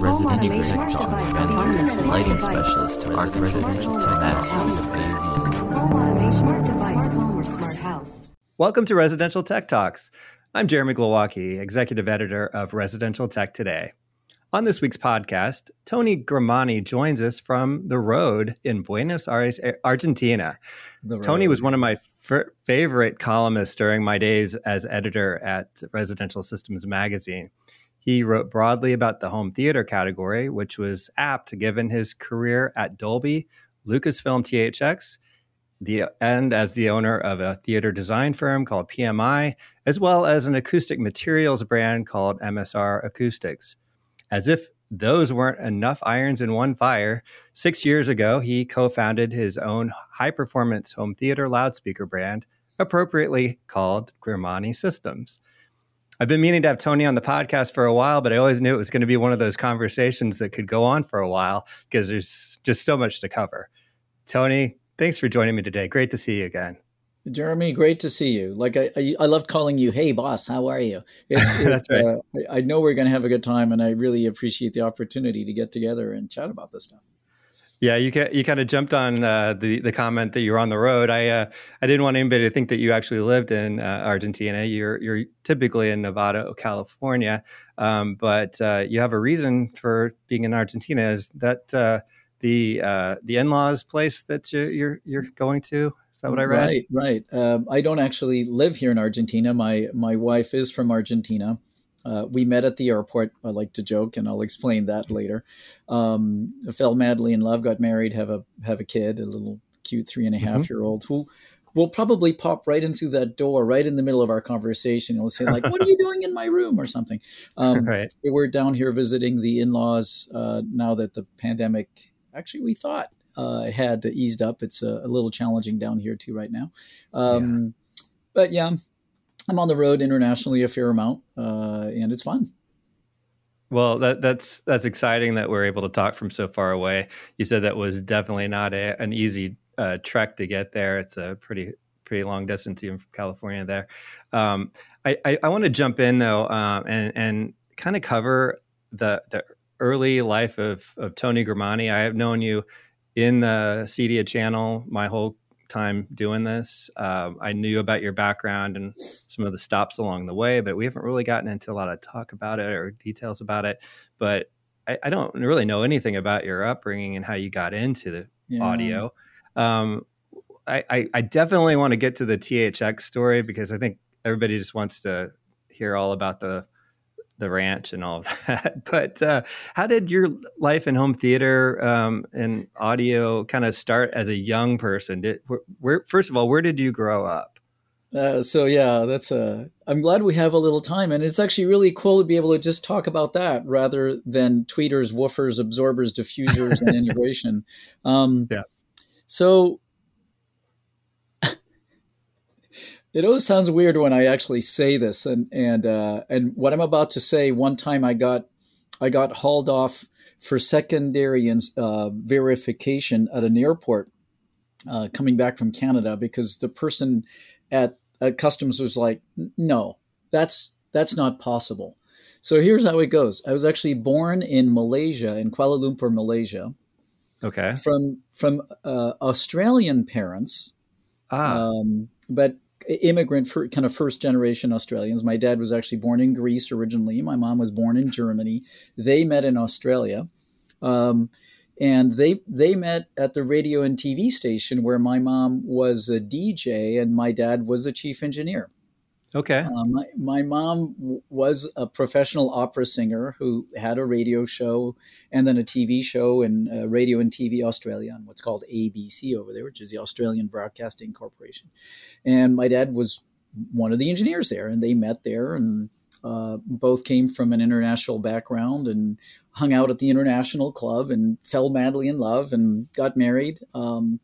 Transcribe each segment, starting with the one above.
residential tech talk, lighting specialist, art residential tech Welcome to Residential Tech Talks. I'm Jeremy Glowacki, executive editor of Residential Tech Today. On this week's podcast, Tony Grimani joins us from the road in Buenos Aires, Argentina. Tony was one of my f- favorite columnists during my days as editor at Residential Systems Magazine. He wrote broadly about the home theater category, which was apt given his career at Dolby, Lucasfilm THX, the, and as the owner of a theater design firm called PMI, as well as an acoustic materials brand called MSR Acoustics. As if those weren't enough irons in one fire, six years ago, he co founded his own high performance home theater loudspeaker brand, appropriately called Grimani Systems. I've been meaning to have Tony on the podcast for a while, but I always knew it was going to be one of those conversations that could go on for a while because there's just so much to cover. Tony, thanks for joining me today. Great to see you again. Jeremy, great to see you. Like I, I, I love calling you, "Hey, boss, how are you?" It's, That's right. Uh, I know we're going to have a good time, and I really appreciate the opportunity to get together and chat about this stuff. Yeah, you you kind of jumped on uh, the the comment that you were on the road. I uh, I didn't want anybody to think that you actually lived in uh, Argentina. You're you're typically in Nevada, or California, um, but uh, you have a reason for being in Argentina. Is that uh, the the in laws place that you, you're you're going to? Is that what I read? Right, right. Um, I don't actually live here in Argentina. My my wife is from Argentina. Uh, we met at the airport. I like to joke, and I'll explain that later. Um, fell madly in love, got married, have a have a kid, a little cute three and a half mm-hmm. year old who will probably pop right in through that door, right in the middle of our conversation. He'll say like, "What are you doing in my room?" or something. Um, right. We're down here visiting the in laws uh, now that the pandemic. Actually, we thought uh, had eased up. It's a, a, little challenging down here too right now. Um, yeah. But yeah, I'm on the road internationally a fair amount, uh, and it's fun. Well, that, that's that's exciting that we're able to talk from so far away. You said that was definitely not a, an easy uh, trek to get there. It's a pretty pretty long distance even from California. There, um, I, I, I want to jump in though um, and and kind of cover the the early life of of Tony Grimani. I have known you in the CEDIA channel my whole time doing this. Um, I knew about your background and some of the stops along the way, but we haven't really gotten into a lot of talk about it or details about it. But I, I don't really know anything about your upbringing and how you got into the yeah. audio. Um, I, I, I definitely want to get to the THX story because I think everybody just wants to hear all about the the ranch and all of that. But uh, how did your life in home theater um, and audio kind of start as a young person? Did where, where, first of all, where did you grow up? Uh, so yeah, that's a. I'm glad we have a little time, and it's actually really cool to be able to just talk about that rather than tweeters, woofers, absorbers, diffusers, and integration. Um, yeah. So it always sounds weird when I actually say this, and and uh, and what I'm about to say. One time, I got I got hauled off for secondary uh, verification at an airport uh, coming back from Canada because the person at, at customs was like, "No, that's that's not possible." So here's how it goes. I was actually born in Malaysia, in Kuala Lumpur, Malaysia. Okay. From from uh, Australian parents. Ah. Um, but immigrant for kind of first generation Australians. My dad was actually born in Greece originally. My mom was born in Germany. They met in Australia. Um, and they they met at the radio and TV station where my mom was a DJ and my dad was the chief engineer. Okay. Uh, my, my mom w- was a professional opera singer who had a radio show and then a TV show in uh, Radio and TV Australia on what's called ABC over there, which is the Australian Broadcasting Corporation. And my dad was one of the engineers there, and they met there and uh, both came from an international background and hung out at the international club and fell madly in love and got married. Um,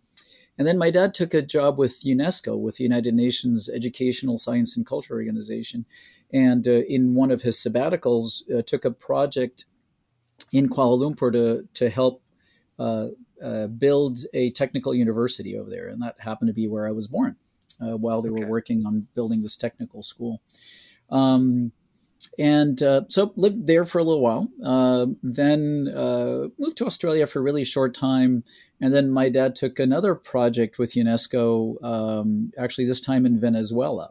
and then my dad took a job with UNESCO, with the United Nations Educational, Science, and Culture Organization. And uh, in one of his sabbaticals, uh, took a project in Kuala Lumpur to, to help uh, uh build a technical university over there. And that happened to be where I was born uh, while they okay. were working on building this technical school. Um, and uh, so lived there for a little while. Uh, then uh, moved to Australia for a really short time, and then my dad took another project with UNESCO. Um, actually, this time in Venezuela.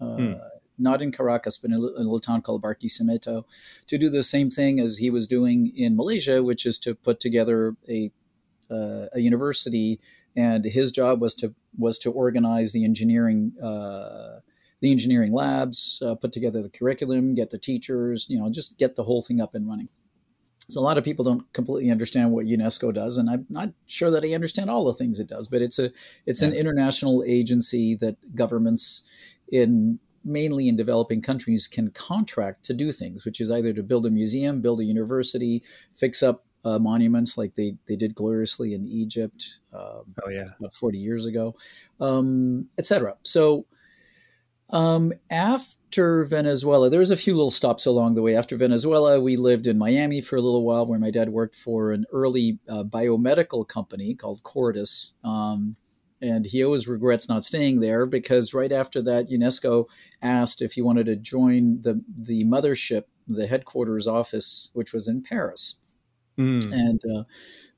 Uh, hmm. Not in Caracas, but in a, little town called Barquisimeto, to do the same thing as he was doing in Malaysia, which is to put together a uh, a university, and his job was to was to organize the engineering uh, the engineering labs, uh, put together the curriculum, get the teachers, you know, just get the whole thing up and running. So a lot of people don't completely understand what UNESCO does, and I'm not sure that I understand all the things it does. But it's a it's an international agency that governments in mainly in developing countries can contract to do things, which is either to build a museum, build a university, fix up uh, monuments like they, they did gloriously in Egypt. Um, oh yeah, about forty years ago, um, etc. So um, after Venezuela, there was a few little stops along the way. After Venezuela, we lived in Miami for a little while, where my dad worked for an early uh, biomedical company called Cordis. Um, and he always regrets not staying there because right after that, UNESCO asked if he wanted to join the the mothership, the headquarters office, which was in Paris. Mm. And uh,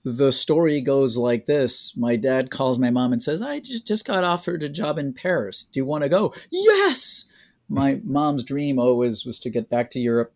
the story goes like this My dad calls my mom and says, I just, just got offered a job in Paris. Do you want to go? Yes. My mom's dream always was to get back to Europe,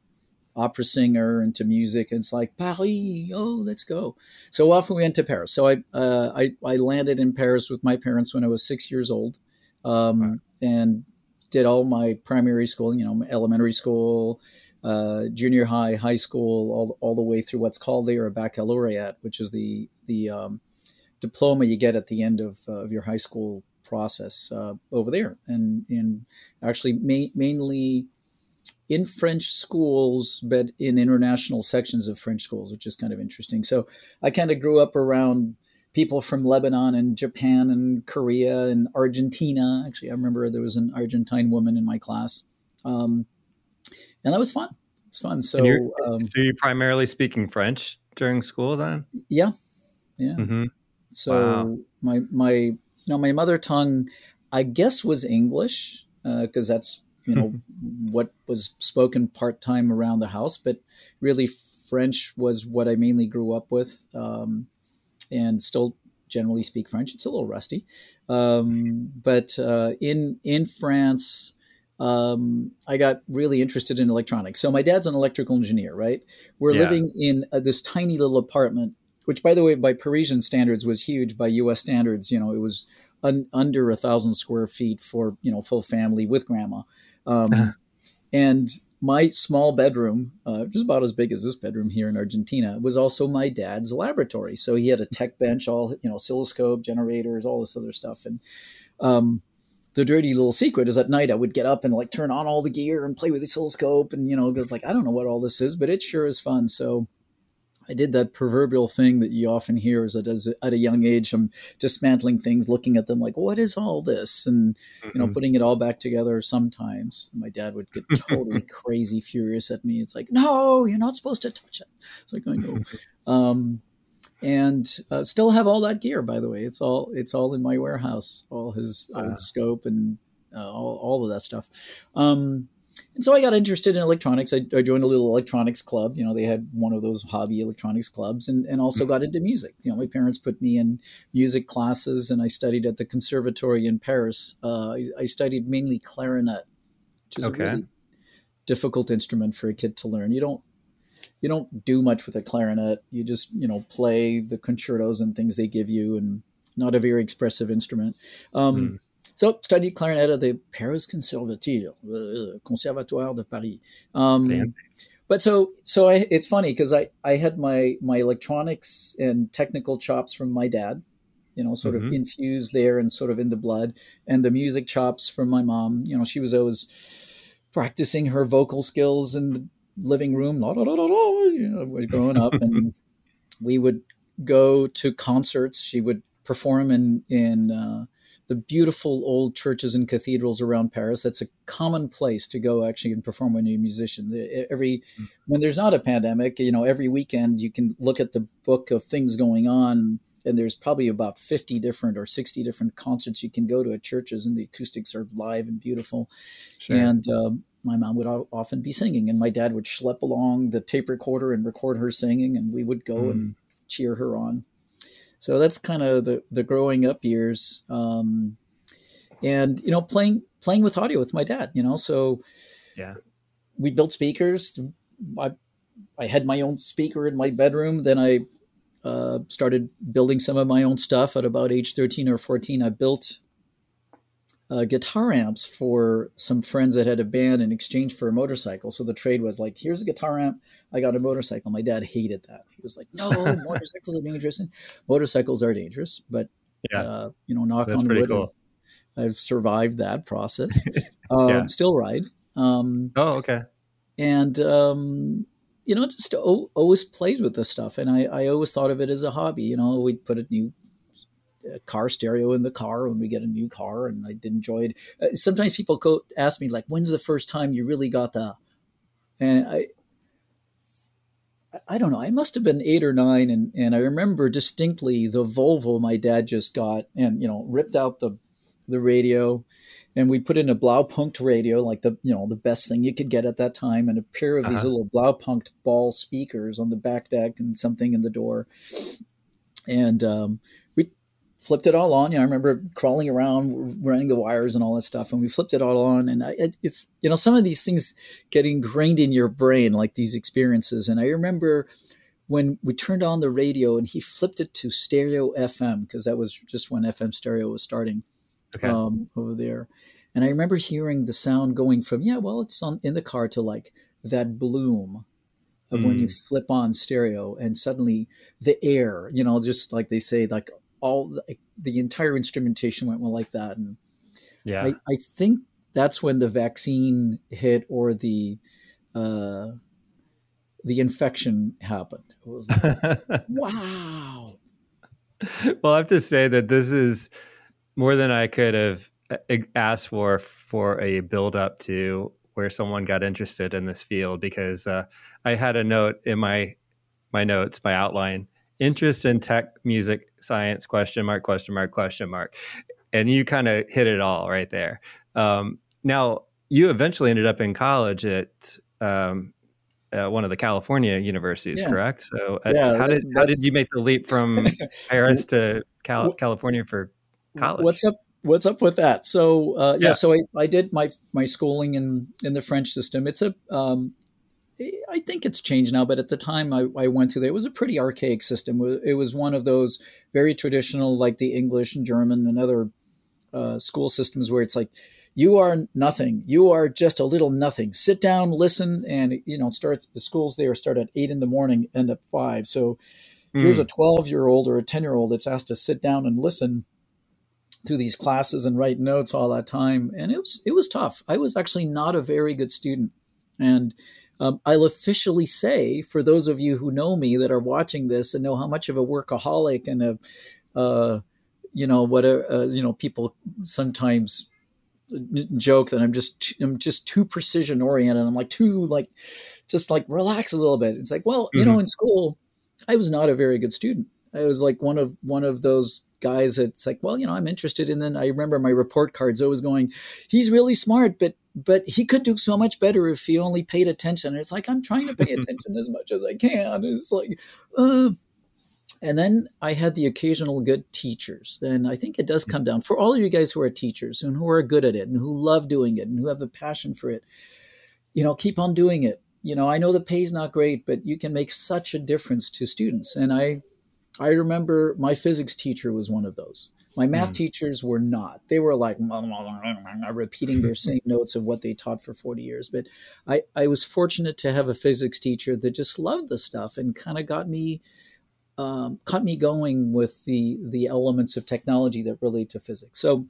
opera singer, into music. And it's like, Paris, oh, let's go. So off we went to Paris. So I, uh, I, I landed in Paris with my parents when I was six years old um, wow. and did all my primary school, you know, elementary school, uh, junior high, high school, all, all the way through what's called there a baccalaureate, which is the the um, diploma you get at the end of, uh, of your high school process uh, over there, and and actually ma- mainly in French schools, but in international sections of French schools, which is kind of interesting. So I kind of grew up around people from Lebanon and Japan and Korea and Argentina. Actually, I remember there was an Argentine woman in my class. Um, and that was fun. It was fun. So, um, so you primarily speaking French during school then? Yeah, yeah. Mm-hmm. So wow. my my you know my mother tongue, I guess, was English because uh, that's you know what was spoken part time around the house, but really French was what I mainly grew up with, um, and still generally speak French. It's a little rusty, um, but uh, in in France, um, I got really interested in electronics. So my dad's an electrical engineer, right? We're yeah. living in uh, this tiny little apartment, which, by the way, by Parisian standards was huge. By U.S. standards, you know, it was un- under a thousand square feet for you know full family with grandma, um, and my small bedroom, uh, just about as big as this bedroom here in Argentina, was also my dad's laboratory. So he had a tech bench, all you know, oscilloscope, generators, all this other stuff, and um, the dirty little secret is at night I would get up and like turn on all the gear and play with the oscilloscope and you know it goes like I don't know what all this is but it sure is fun. So I did that proverbial thing that you often hear is that as at a young age I'm dismantling things looking at them like what is all this? And mm-hmm. you know mm-hmm. putting it all back together sometimes. My dad would get totally crazy furious at me. It's like no you're not supposed to touch it. It's like I know. Um, and uh, still have all that gear. By the way, it's all it's all in my warehouse, all his uh, scope and uh, all, all of that stuff. Um, and so I got interested in electronics. I, I, joined a little electronics club. You know, they had one of those hobby electronics clubs, and and also mm-hmm. got into music. You know, my parents put me in music classes, and I studied at the conservatory in Paris. Uh, I, I, studied mainly clarinet, which is okay. a really difficult instrument for a kid to learn. You don't you don't do much with a clarinet. You just you know play the concertos and things they give you, and not a very expressive instrument. Um, mm. So studied clarinet at the Paris Conservatoire, uh, Conservatoire de Paris. Um, but so so I, it's funny because I I had my my electronics and technical chops from my dad, you know, sort mm-hmm. of infused there and sort of in the blood, and the music chops from my mom. You know, she was always practicing her vocal skills in the living room, la, la, la, la, you know, was growing up, and we would go to concerts. She would perform in in uh, the beautiful old churches and cathedrals around Paris. That's a common place to go actually and perform when you're a musician. Every when there's not a pandemic, you know, every weekend you can look at the book of things going on and there's probably about 50 different or 60 different concerts you can go to at churches and the acoustics are live and beautiful sure. and um, my mom would often be singing, and my dad would schlep along the tape recorder and record her singing, and we would go mm. and cheer her on. So that's kind of the the growing up years, um, and you know, playing playing with audio with my dad. You know, so yeah, we built speakers. I I had my own speaker in my bedroom. Then I uh, started building some of my own stuff at about age 13 or 14. I built uh, guitar amps for some friends that had a band in exchange for a motorcycle. So the trade was like, here's a guitar amp. I got a motorcycle. My dad hated that. He was like, no, motorcycles are dangerous. And motorcycles are dangerous, but yeah. Uh, you know, knock That's on wood, cool. I've, I've, survived that process. Um, yeah. Still ride. Um, oh, okay. And um, you know, just always plays with this stuff. And I, I always thought of it as a hobby. You know, we'd put a new car stereo in the car when we get a new car, and I did enjoy it. Uh, sometimes people go, ask me like, "When's the first time you really got the?" And I, I don't know. I must have been eight or nine, and and I remember distinctly the Volvo my dad just got, and you know, ripped out the the radio, and we put in a Blaupunkt radio, like the you know the best thing you could get at that time, and a pair of uh-huh. these little Blaupunkt ball speakers on the back deck, and something in the door. And um, we flipped it all on. You know, I remember crawling around, running the wires and all that stuff, and we flipped it all on. And I, it, it's you know some of these things get ingrained in your brain, like these experiences. And I remember when we turned on the radio and he flipped it to stereo FM because that was just when FM stereo was starting okay. um, over there. And I remember hearing the sound going from, yeah, well, it's on in the car to like that bloom of mm. when you mm. flip on stereo and suddenly the air, you know, just like they say, like all the, the entire instrumentation went well like that. And yeah, I, I think that's when the vaccine hit or the, uh, the infection happened. It was like, wow. Well, I have to say that this is more than I could have uh, asked for for a build up to where someone got interested in this field because uh, I had a note in my my notes, my outline, interest in tech, music, science, question mark, question mark, question mark, and you kind of hit it all right there. Um, now you eventually ended up in college at um, uh, one of the California universities, yeah. correct? So, uh, yeah, how did how did you make the leap from Paris to Cal- California for college. What's up? What's up with that? So uh, yeah. yeah, so I, I did my my schooling in in the French system. It's a um, I think it's changed now, but at the time I, I went through there, it was a pretty archaic system. It was one of those very traditional, like the English and German and other uh, school systems, where it's like you are nothing, you are just a little nothing. Sit down, listen, and you know, start the schools there start at eight in the morning, end at five. So mm. here's a twelve year old or a ten year old that's asked to sit down and listen to these classes and write notes all that time, and it was it was tough. I was actually not a very good student, and um, I'll officially say for those of you who know me that are watching this and know how much of a workaholic and a uh, you know what a, uh, you know people sometimes joke that I'm just I'm just too precision oriented. I'm like too like just like relax a little bit. It's like well mm-hmm. you know mm-hmm. in school I was not a very good student. I was like one of one of those guys that's like, well, you know, I'm interested. And then I remember my report cards always going, he's really smart, but but he could do so much better if he only paid attention. And it's like I'm trying to pay attention as much as I can. It's like, uh. and then I had the occasional good teachers, and I think it does come down for all of you guys who are teachers and who are good at it and who love doing it and who have a passion for it. You know, keep on doing it. You know, I know the pay's not great, but you can make such a difference to students. And I I remember my physics teacher was one of those. My math mm. teachers were not. They were like repeating their same notes of what they taught for 40 years. But I, I was fortunate to have a physics teacher that just loved the stuff and kind of got me, um, caught me going with the, the elements of technology that relate to physics. So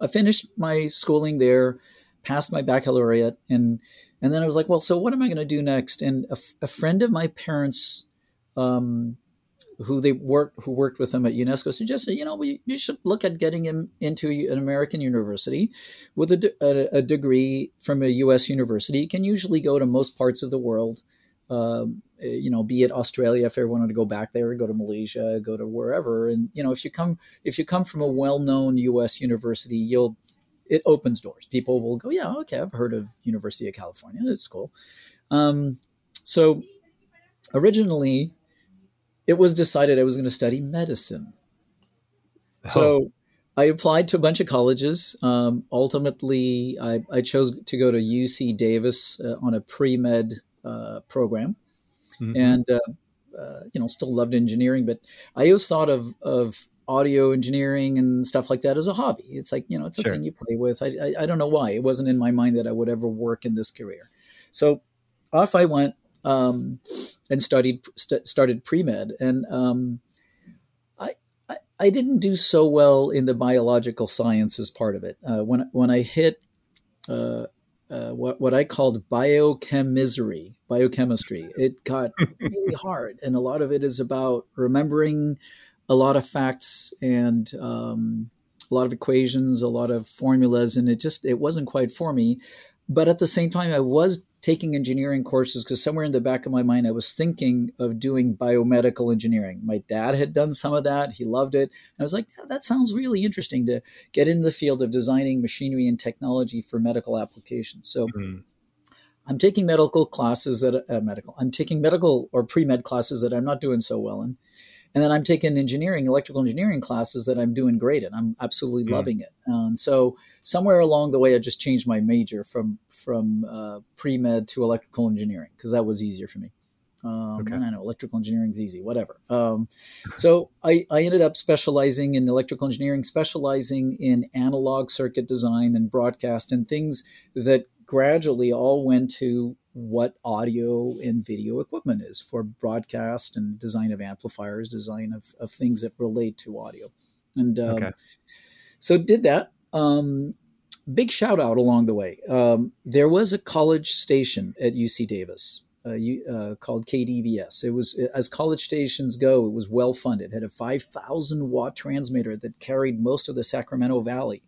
I finished my schooling there, passed my baccalaureate, and, and then I was like, well, so what am I going to do next? And a, a friend of my parents, um, who they worked who worked with him at UNESCO suggested, you know, we, you should look at getting him into an American university with a, a, a degree from a U.S. university. He can usually go to most parts of the world. Um, you know, be it Australia if everyone wanted to go back there, go to Malaysia, go to wherever. And you know, if you come if you come from a well-known U.S. university, you'll it opens doors. People will go, yeah, okay, I've heard of University of California. That's cool. Um, so originally, it was decided I was going to study medicine. Oh. So I applied to a bunch of colleges. Um, ultimately, I, I, chose to go to UC Davis uh, on a pre med uh, program, mm-hmm. and uh, uh, you know, still loved engineering. But I always thought of of audio engineering and stuff like that as a hobby. It's like you know, it's a sure. thing you play with. I, I, I don't know why it wasn't in my mind that I would ever work in this career. So off I went um, and studied st- started pre med, and um, I, I, I didn't do so well in the biological sciences part of it. Uh, when when I hit uh, uh, what what I called biochemistry, biochemistry, it got really hard, and a lot of it is about remembering a lot of facts and um, a lot of equations, a lot of formulas, and it just it wasn't quite for me. But at the same time, I was taking engineering courses because somewhere in the back of my mind, I was thinking of doing biomedical engineering. My dad had done some of that; he loved it. And I was like, yeah, that sounds really interesting to get into the field of designing machinery and technology for medical applications. So. Mm-hmm. I'm taking medical classes that uh, medical. I'm taking medical or pre med classes that I'm not doing so well in, and then I'm taking engineering, electrical engineering classes that I'm doing great in. I'm absolutely mm. loving it. And so somewhere along the way, I just changed my major from from uh, pre med to electrical engineering because that was easier for me. Um, okay. And I know electrical engineering is easy, whatever. Um, so I, I ended up specializing in electrical engineering, specializing in analog circuit design and broadcast and things that gradually all went to what audio and video equipment is for broadcast and design of amplifiers, design of, of things that relate to audio. And um, okay. so did that. Um, big shout out along the way. Um, there was a college station at UC Davis uh, uh, called KDVS. It was, as college stations go, it was well funded. It had a 5,000 watt transmitter that carried most of the Sacramento Valley.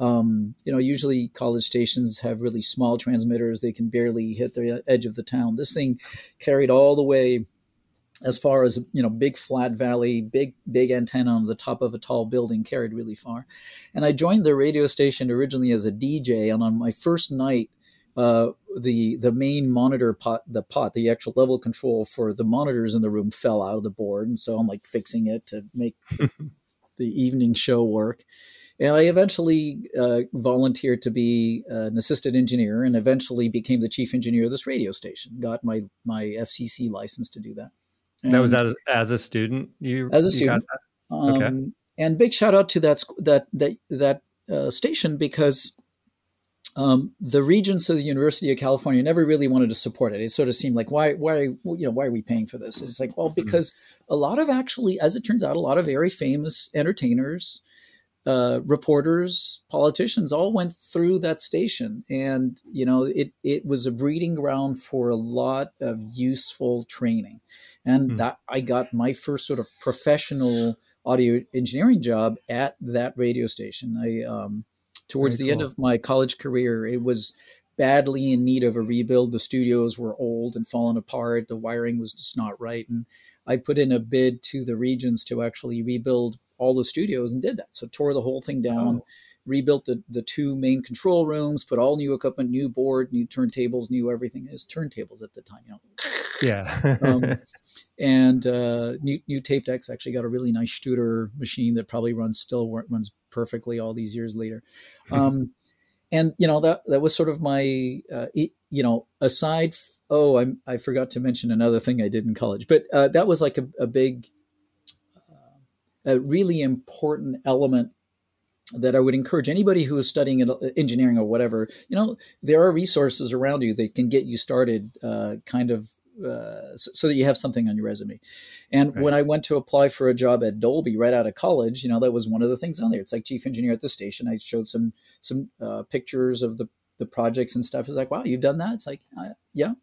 Um, you know, usually college stations have really small transmitters; they can barely hit the edge of the town. This thing carried all the way as far as you know big flat valley big big antenna on the top of a tall building carried really far. And i joined the radio station originally as a dj and on my first night uh, the the main monitor pot the pot the actual level control for the monitors in the room fell out of the board. And so i'm like fixing it to make the evening show work and I eventually uh, volunteered to be uh, an assistant engineer and eventually became the chief engineer of this radio station. Got my, my FCC license to do that. And that was as, as a student? You As a student. okay. Um, and big shout out to that, that, that, that uh, station because um, the regents of the University of California never really wanted to support it. It sort of seemed like why why you know why are we paying for this? It's like well hmm. because a lot of actually, as it turns out, a lot of very famous entertainers uh, reporters, politicians all went through that station, and you know it it was a breeding ground for a lot of useful training, and mm. that I got my first sort of professional audio engineering job at that radio station. I um, towards Very the cool. end of my college career, it was badly in need of a rebuild. The studios were old and falling apart. The wiring was just not right, and I put in a bid to the regents to actually rebuild all the studios and did that. So tore the whole thing down, oh. rebuilt the, the two main control rooms, put all new equipment, new board, new turntables, new everything. It was turntables at the time, you know. Yeah. um, and uh, new, new tape decks actually got a really nice Studer machine that probably runs still runs perfectly all these years later. Um, and you know that that was sort of my uh, you know aside oh I, I forgot to mention another thing i did in college but uh, that was like a, a big a really important element that I would encourage anybody who is studying engineering or whatever. You know, there are resources around you that can get you started, uh, kind of, uh, so, so, that you have something on your resume. And right. when I went to apply for a job at Dolby right out of college, you know, that was one of the things on there. It's like chief engineer at the station. I showed some some uh, pictures of the the projects and stuff. is like, wow, you've done that. It's like, uh, yeah,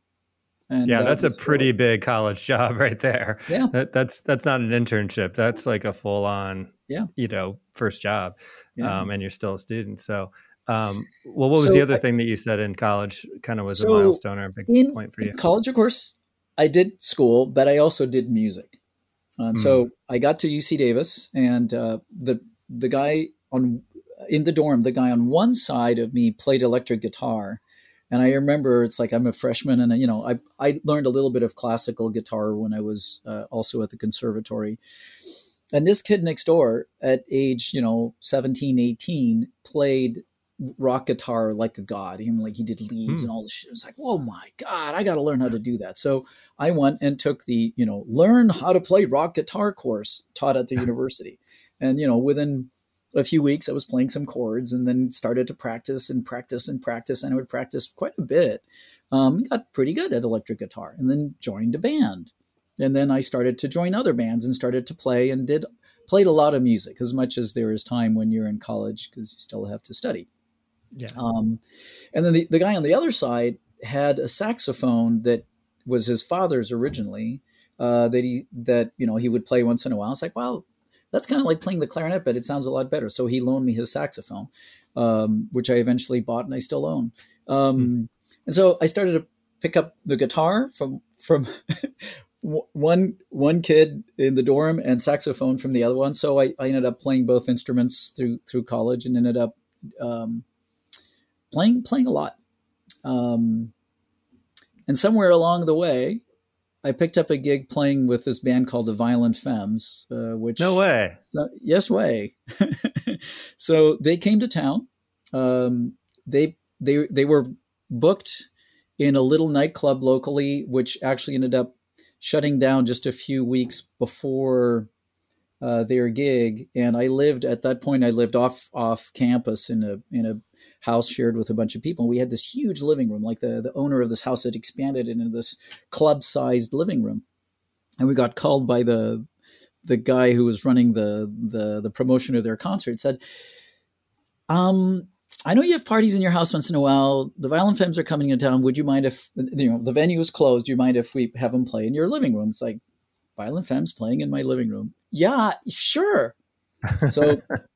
and yeah, that's a pretty big college job right there. Yeah, that, that's that's not an internship. That's like a full on, yeah, you know, first job, yeah. um, and you're still a student. So, um, well, what was so the other I, thing that you said in college? Kind of was so a milestone or a big in, point for you. college, of course, I did school, but I also did music, and mm. so I got to UC Davis, and uh, the the guy on in the dorm, the guy on one side of me played electric guitar. And I remember it's like I'm a freshman, and you know I I learned a little bit of classical guitar when I was uh, also at the conservatory. And this kid next door, at age you know 17, 18, played rock guitar like a god. Even like he did leads mm. and all this shit. It was like, oh my god, I got to learn how to do that. So I went and took the you know learn how to play rock guitar course taught at the university, and you know within a few weeks I was playing some chords and then started to practice and practice and practice and I would practice quite a bit. Um, got pretty good at electric guitar and then joined a band. And then I started to join other bands and started to play and did played a lot of music as much as there is time when you're in college because you still have to study. Yeah. Um, and then the, the guy on the other side had a saxophone that was his father's originally. Uh, that he that you know he would play once in a while. It's like, well, that's kind of like playing the clarinet, but it sounds a lot better. So he loaned me his saxophone, um, which I eventually bought and I still own. Um, mm. And so I started to pick up the guitar from from one one kid in the dorm and saxophone from the other one. So I, I ended up playing both instruments through through college and ended up um, playing playing a lot. Um, and somewhere along the way, I picked up a gig playing with this band called the Violent Femmes, uh, which no way, so, yes way. so they came to town. Um, they they they were booked in a little nightclub locally, which actually ended up shutting down just a few weeks before uh, their gig. And I lived at that point. I lived off off campus in a in a house shared with a bunch of people. We had this huge living room, like the, the owner of this house had expanded into this club sized living room. And we got called by the the guy who was running the the, the promotion of their concert said, um, I know you have parties in your house once in a while. The Violent Femmes are coming into town. Would you mind if you know the venue is closed? Do you mind if we have them play in your living room? It's like Violent Femmes playing in my living room. Yeah, sure. So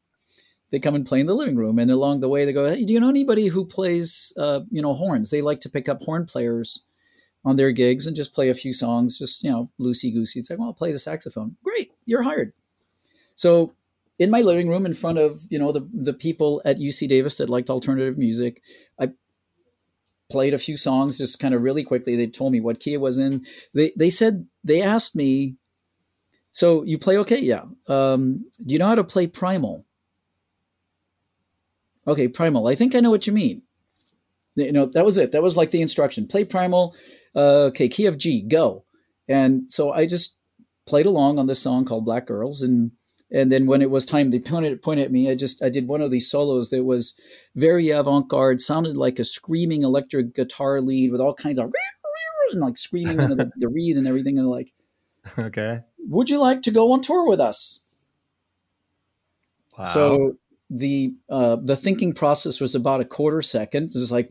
they come and play in the living room, and along the way they go, "Hey, do you know anybody who plays, uh, you know, horns? They like to pick up horn players on their gigs and just play a few songs, just you know, loosey goosey." It's like, "Well, I'll play the saxophone." Great, you're hired. So, in my living room, in front of you know the the people at UC Davis that liked alternative music, I played a few songs just kind of really quickly. They told me what key it was in. They they said they asked me, "So you play okay? Yeah. Um, do you know how to play primal?" Okay, primal. I think I know what you mean. You know, that was it. That was like the instruction. Play primal. Uh, okay, key of G, go. And so I just played along on this song called Black Girls, and and then when it was time, they pointed pointed at me. I just I did one of these solos that was very avant garde, sounded like a screaming electric guitar lead with all kinds of and like screaming into the, the reed and everything, and like, okay, would you like to go on tour with us? Wow. So the uh, the thinking process was about a quarter second. It was like,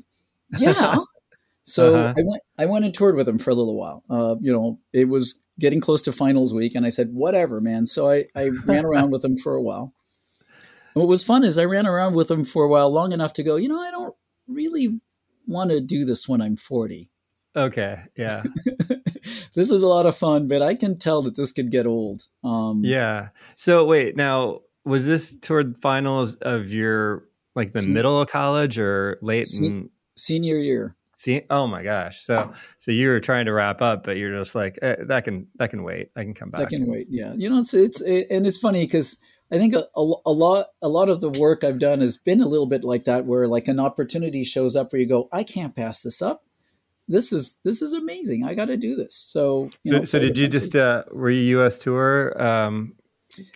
yeah. so uh-huh. I went I went and toured with him for a little while. Uh, you know, it was getting close to finals week, and I said, whatever, man. So I I ran around with him for a while. And what was fun is I ran around with him for a while, long enough to go. You know, I don't really want to do this when I'm 40. Okay. Yeah. this is a lot of fun, but I can tell that this could get old. Um, yeah. So wait, now was this toward finals of your like the senior, middle of college or late se- in senior year? See, oh my gosh! So, so you were trying to wrap up, but you're just like eh, that can that can wait. I can come back. That can wait. Yeah, you know, it's it's it, and it's funny because I think a, a, a, lot a lot of the work I've done has been a little bit like that, where like an opportunity shows up where you go, I can't pass this up. This is this is amazing. I got to do this. So, so, know, so did you just uh, were you U.S. tour um,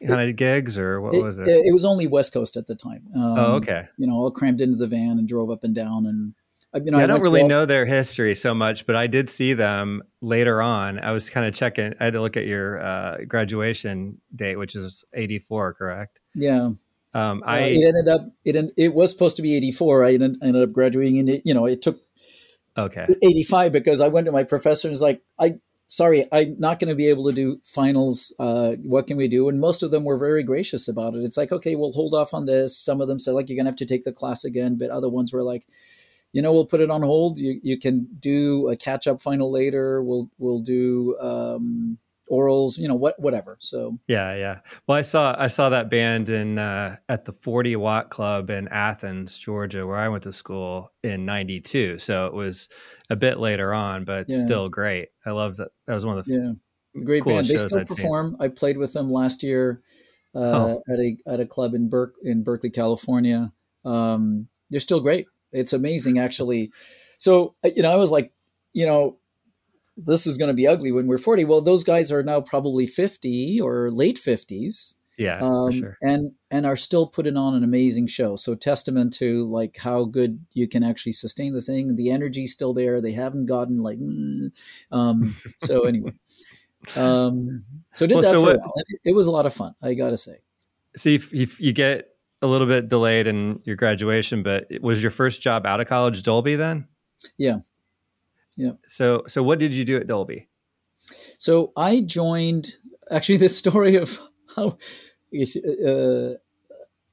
kind of gigs or what it, was it? It was only West Coast at the time. Um, oh, okay. You know, all crammed into the van and drove up and down and. You know, yeah, I, don't really all- know their history so much, but I did see them later on. I was kind of checking. I had to look at your uh, graduation date, which is '84, correct? Yeah. Um, I uh, it ended up it it was supposed to be '84. I ended, ended up graduating, and it you know it took okay 85 because I went to my professor and was like, I sorry, I'm not going to be able to do finals. Uh, what can we do? And most of them were very gracious about it. It's like, okay, we'll hold off on this. Some of them said, like, you're going to have to take the class again. But other ones were like, you know, we'll put it on hold. You, you can do a catch up final later. We'll, we'll do, um, orals, you know, what whatever. So yeah, yeah. Well, I saw I saw that band in uh, at the Forty Watt Club in Athens, Georgia, where I went to school in '92. So it was a bit later on, but yeah. still great. I love that. That was one of the yeah, great band. They still I'd perform. Seen. I played with them last year uh, oh. at a at a club in Berk in Berkeley, California. Um, they're still great. It's amazing, actually. So you know, I was like, you know, this is going to be ugly when we're 40. Well, those guys are now probably 50 or late 50s. Yeah, um, sure. And and are still putting on an amazing show. So testament to like how good you can actually sustain the thing. The energy's still there. They haven't gotten like. Mm. Um, so anyway, um, so did well, that so for what, a while. It, it, was a lot of fun. I got to say. So you, you, you get a little bit delayed in your graduation, but was your first job out of college Dolby then? Yeah. Yeah. So so what did you do at Dolby? So I joined actually the story of how uh,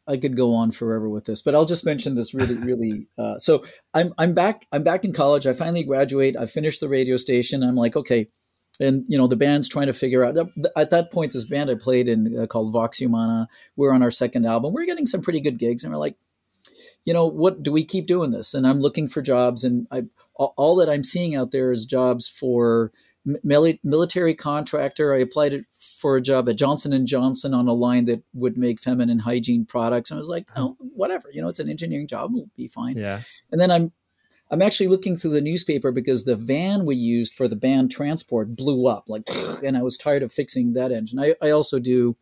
I could go on forever with this, but I'll just mention this really, really. Uh, so I'm I'm back. I'm back in college. I finally graduate. I finished the radio station. I'm like, okay, and you know the band's trying to figure out. At that point, this band I played in uh, called Vox Humana. We're on our second album. We're getting some pretty good gigs, and we're like, you know, what do we keep doing this? And I'm looking for jobs, and I all that I'm seeing out there is jobs for military contractor. I applied for a job at Johnson and Johnson on a line that would make feminine hygiene products. And I was like, oh, whatever, you know, it's an engineering job, we'll be fine. Yeah. And then I'm I'm actually looking through the newspaper because the van we used for the band transport blew up, like, and I was tired of fixing that engine. I, I also do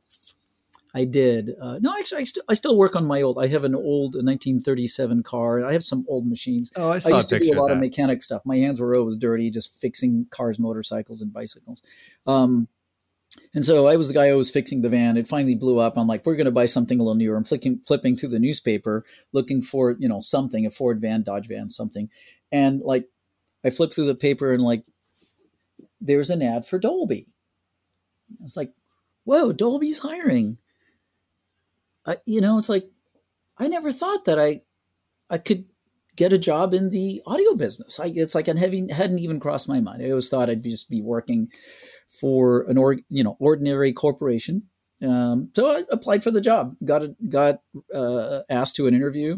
I did. Uh, no, actually, I, st- I still work on my old. I have an old 1937 car. I have some old machines. Oh, I, saw I used to do a lot of, of, mechanic stuff. My hands were always dirty, just fixing cars, motorcycles, and bicycles. Um, and so I was the guy who was fixing the van. It finally blew up. I'm like, we're going to buy something a little newer. I'm flicking, flipping through the newspaper, looking for you know something, a Ford van, Dodge van, something, and like I flipped through the paper and like there's an ad for Dolby. I was like, whoa, Dolby's hiring. I, you know, it's like I never thought that I I could get a job in the audio business. I, it's like I hadn't, hadn't even crossed my mind. I always thought I'd just be working for an or you know ordinary corporation. Um, so I applied for the job. Got a, got uh, asked to an interview.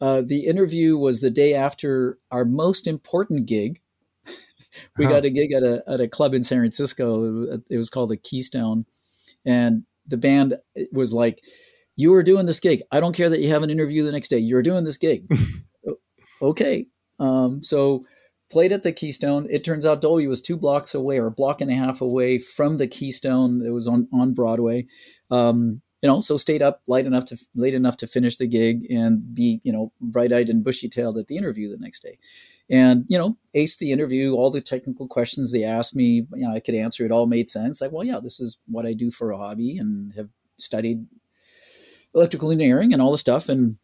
Uh, the interview was the day after our most important gig. we huh. got a gig at a at a club in San Francisco. It was called the Keystone, and the band was like you are doing this gig. I don't care that you have an interview the next day. You're doing this gig. okay. Um, so played at the Keystone. It turns out Dolby was two blocks away or a block and a half away from the Keystone. It was on, on Broadway. Um, you know, so stayed up late enough to late enough to finish the gig and be, you know, bright eyed and bushy tailed at the interview the next day. And, you know, aced the interview, all the technical questions they asked me, you know, I could answer it all made sense. Like, well, yeah, this is what I do for a hobby and have studied electrical engineering and all the stuff. And,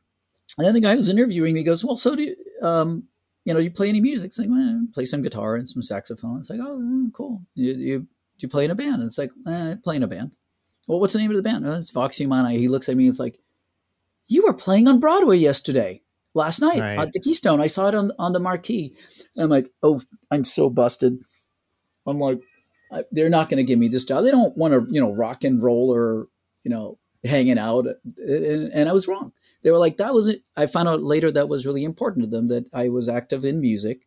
and then the guy who's interviewing me goes, well, so do you, um, you know, do you play any music? It's like, well, play some guitar and some saxophone. It's like, oh, cool. You, you, do you play in a band? And it's like, eh, play in a band. Well, what's the name of the band? Oh, it's Vox Humana. He looks at me. And it's like, you were playing on Broadway yesterday, last night nice. at the Keystone. I saw it on on the marquee. And I'm like, oh, I'm so busted. I'm like, I, they're not going to give me this job. They don't want to, you know, rock and roll or, you know, hanging out and, and, i was wrong they were like that was it. i found out later that was really important to them that i was active in music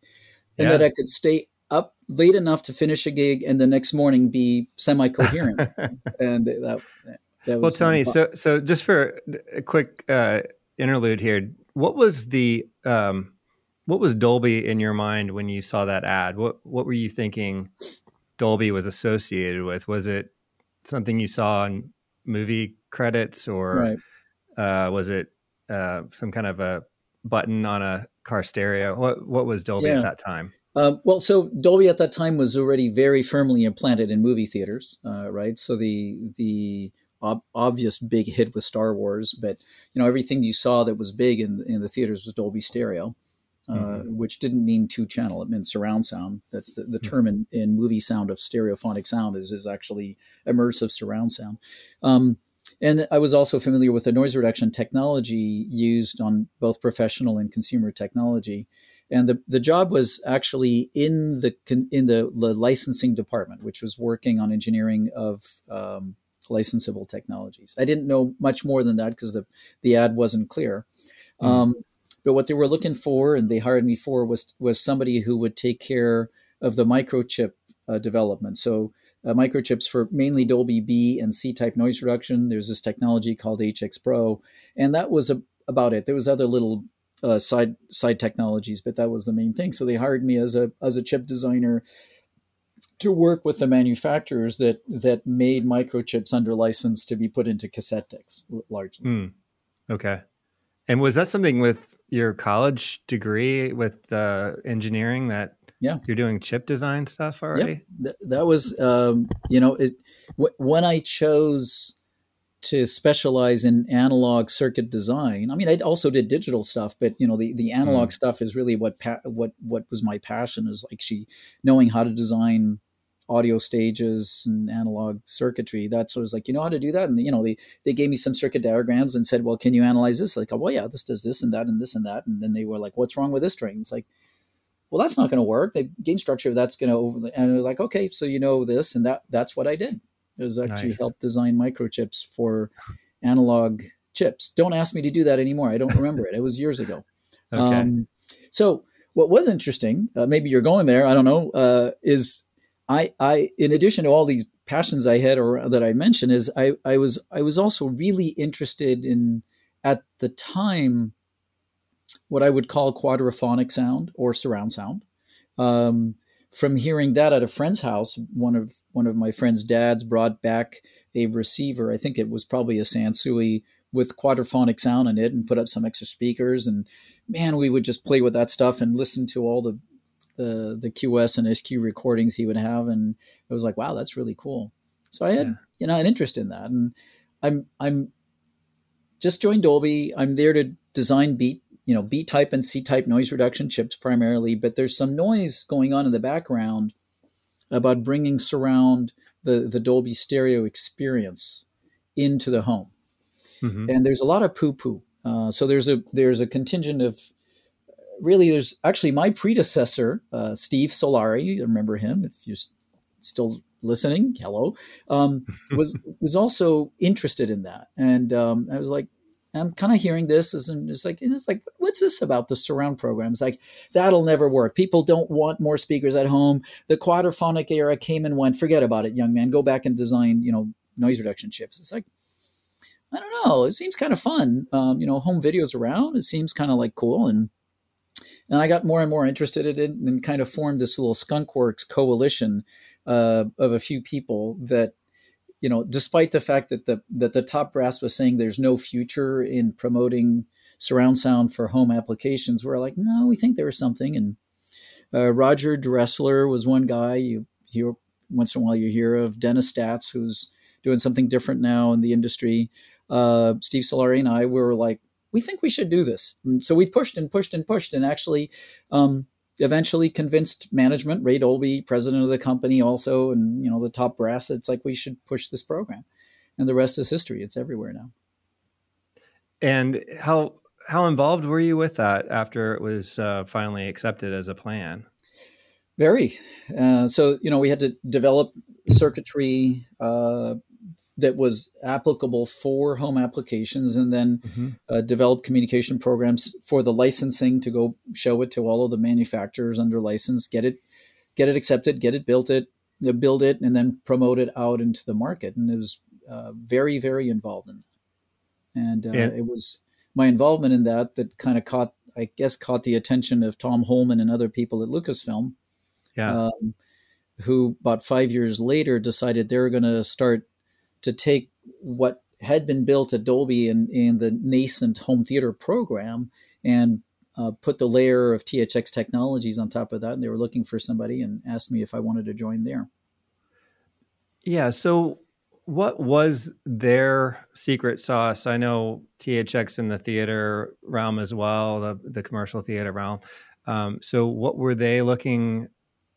and yeah. that i could stay up late enough to finish a gig and the next morning be semi-coherent and that, that well tony so so just for a quick uh, interlude here what was the um, what was dolby in your mind when you saw that ad what what were you thinking dolby was associated with was it something you saw in movie credits or right. uh, was it uh, some kind of a button on a car stereo? What what was Dolby yeah. at that time? Um, well, so Dolby at that time was already very firmly implanted in movie theaters, uh, right? So the the ob- obvious big hit with Star Wars, but you know everything you saw that was big in in the theaters was Dolby stereo. Uh, mm-hmm. which didn't mean two channel. It meant surround sound. That's the, the mm-hmm. term in, in movie sound of stereophonic sound is, is actually immersive surround sound. Um, and I was also familiar with the noise reduction technology used on both professional and consumer technology. And the, the job was actually in the in the, the licensing department, which was working on engineering of um, licensable technologies. I didn't know much more than that because the, the ad wasn't clear. Mm. Um, but what they were looking for, and they hired me for, was was somebody who would take care of the microchip uh, development. So uh, microchips for mainly Dolby B and C type noise reduction. There's this technology called HX Pro, and that was a, about it. There was other little uh, side side technologies, but that was the main thing. So they hired me as a as a chip designer to work with the manufacturers that that made microchips under license to be put into cassette decks largely. Mm. Okay. And was that something with your college degree with uh, engineering that yeah you're doing chip design stuff already? Yeah, Th- that was um, you know it w- when I chose to specialize in analog circuit design. I mean, I also did digital stuff, but you know, the, the analog mm. stuff is really what pa- what what was my passion is like she knowing how to design audio stages and analog circuitry. That's what was like, you know how to do that? And you know, they they gave me some circuit diagrams and said, well, can you analyze this? Like, oh, well, yeah, this does this and that and this and that. And then they were like, what's wrong with this string? It's like, well, that's not going to work. The gain structure that's going to over. And it was like, okay, so you know this, and that that's what I did. It was actually nice. help design microchips for analog chips. Don't ask me to do that anymore. I don't remember it. It was years ago. okay. Um, so what was interesting, uh, maybe you're going there. I don't know. Uh, is I, I, in addition to all these passions I had or that I mentioned, is I, I was, I was also really interested in at the time what I would call quadraphonic sound or surround sound. Um, from hearing that at a friend's house, one of one of my friend's dads brought back a receiver. I think it was probably a Sansui with quadraphonic sound in it, and put up some extra speakers. And man, we would just play with that stuff and listen to all the the the QS and SQ recordings he would have, and it was like, wow, that's really cool. So I had yeah. you know an interest in that, and I'm I'm just joined Dolby. I'm there to design beat you know B type and C type noise reduction chips primarily, but there's some noise going on in the background about bringing surround the the Dolby stereo experience into the home. Mm-hmm. And there's a lot of poo poo. Uh, so there's a there's a contingent of really, there's actually my predecessor, uh, Steve Solari. Remember him if you're still listening. Hello, um, was was also interested in that, and um, I was like, I'm kind of hearing this and it's like it's like what's this about the surround program? It's like that'll never work. People don't want more speakers at home. The quadraphonic era came and went. Forget about it, young man. Go back and design you know noise reduction chips. It's like I don't know. It seems kind of fun. Um, you know, home videos around. It seems kind of like cool and and I got more and more interested in it and kind of formed this little skunkworks coalition uh, of a few people that you know despite the fact that the that the top brass was saying there's no future in promoting surround sound for home applications we're like no we think there is something. And uh, roger dressler was one guy. You hear once in a while you hear of dennis Stats, who's doing something different now in the industry. Uh, steve solari and i were like we think we should do this. And so we pushed and pushed and pushed and actually um, eventually convinced management, Ray Dolby, president of the company also, and, you know, the top brass, it's like we should push this program. And the rest is history. It's everywhere now. And how, how involved were you with that after it was uh, finally accepted as a plan? Very. Uh, so, you know, we had to develop circuitry, uh, that was applicable for home applications and then mm-hmm. uh, develop communication programs for the licensing to go show it to all of the manufacturers under license get it get it accepted get it built it build it and then promote it out into the market and it was uh, very very involved in that and uh, it was my involvement in that that kind of caught i guess caught the attention of tom holman and other people at lucasfilm yeah. Um, who about five years later decided they were going to start to take what had been built at Dolby in, in the nascent home theater program and uh, put the layer of THX technologies on top of that. And they were looking for somebody and asked me if I wanted to join there. Yeah. So, what was their secret sauce? I know THX in the theater realm as well, the, the commercial theater realm. Um, so, what were they looking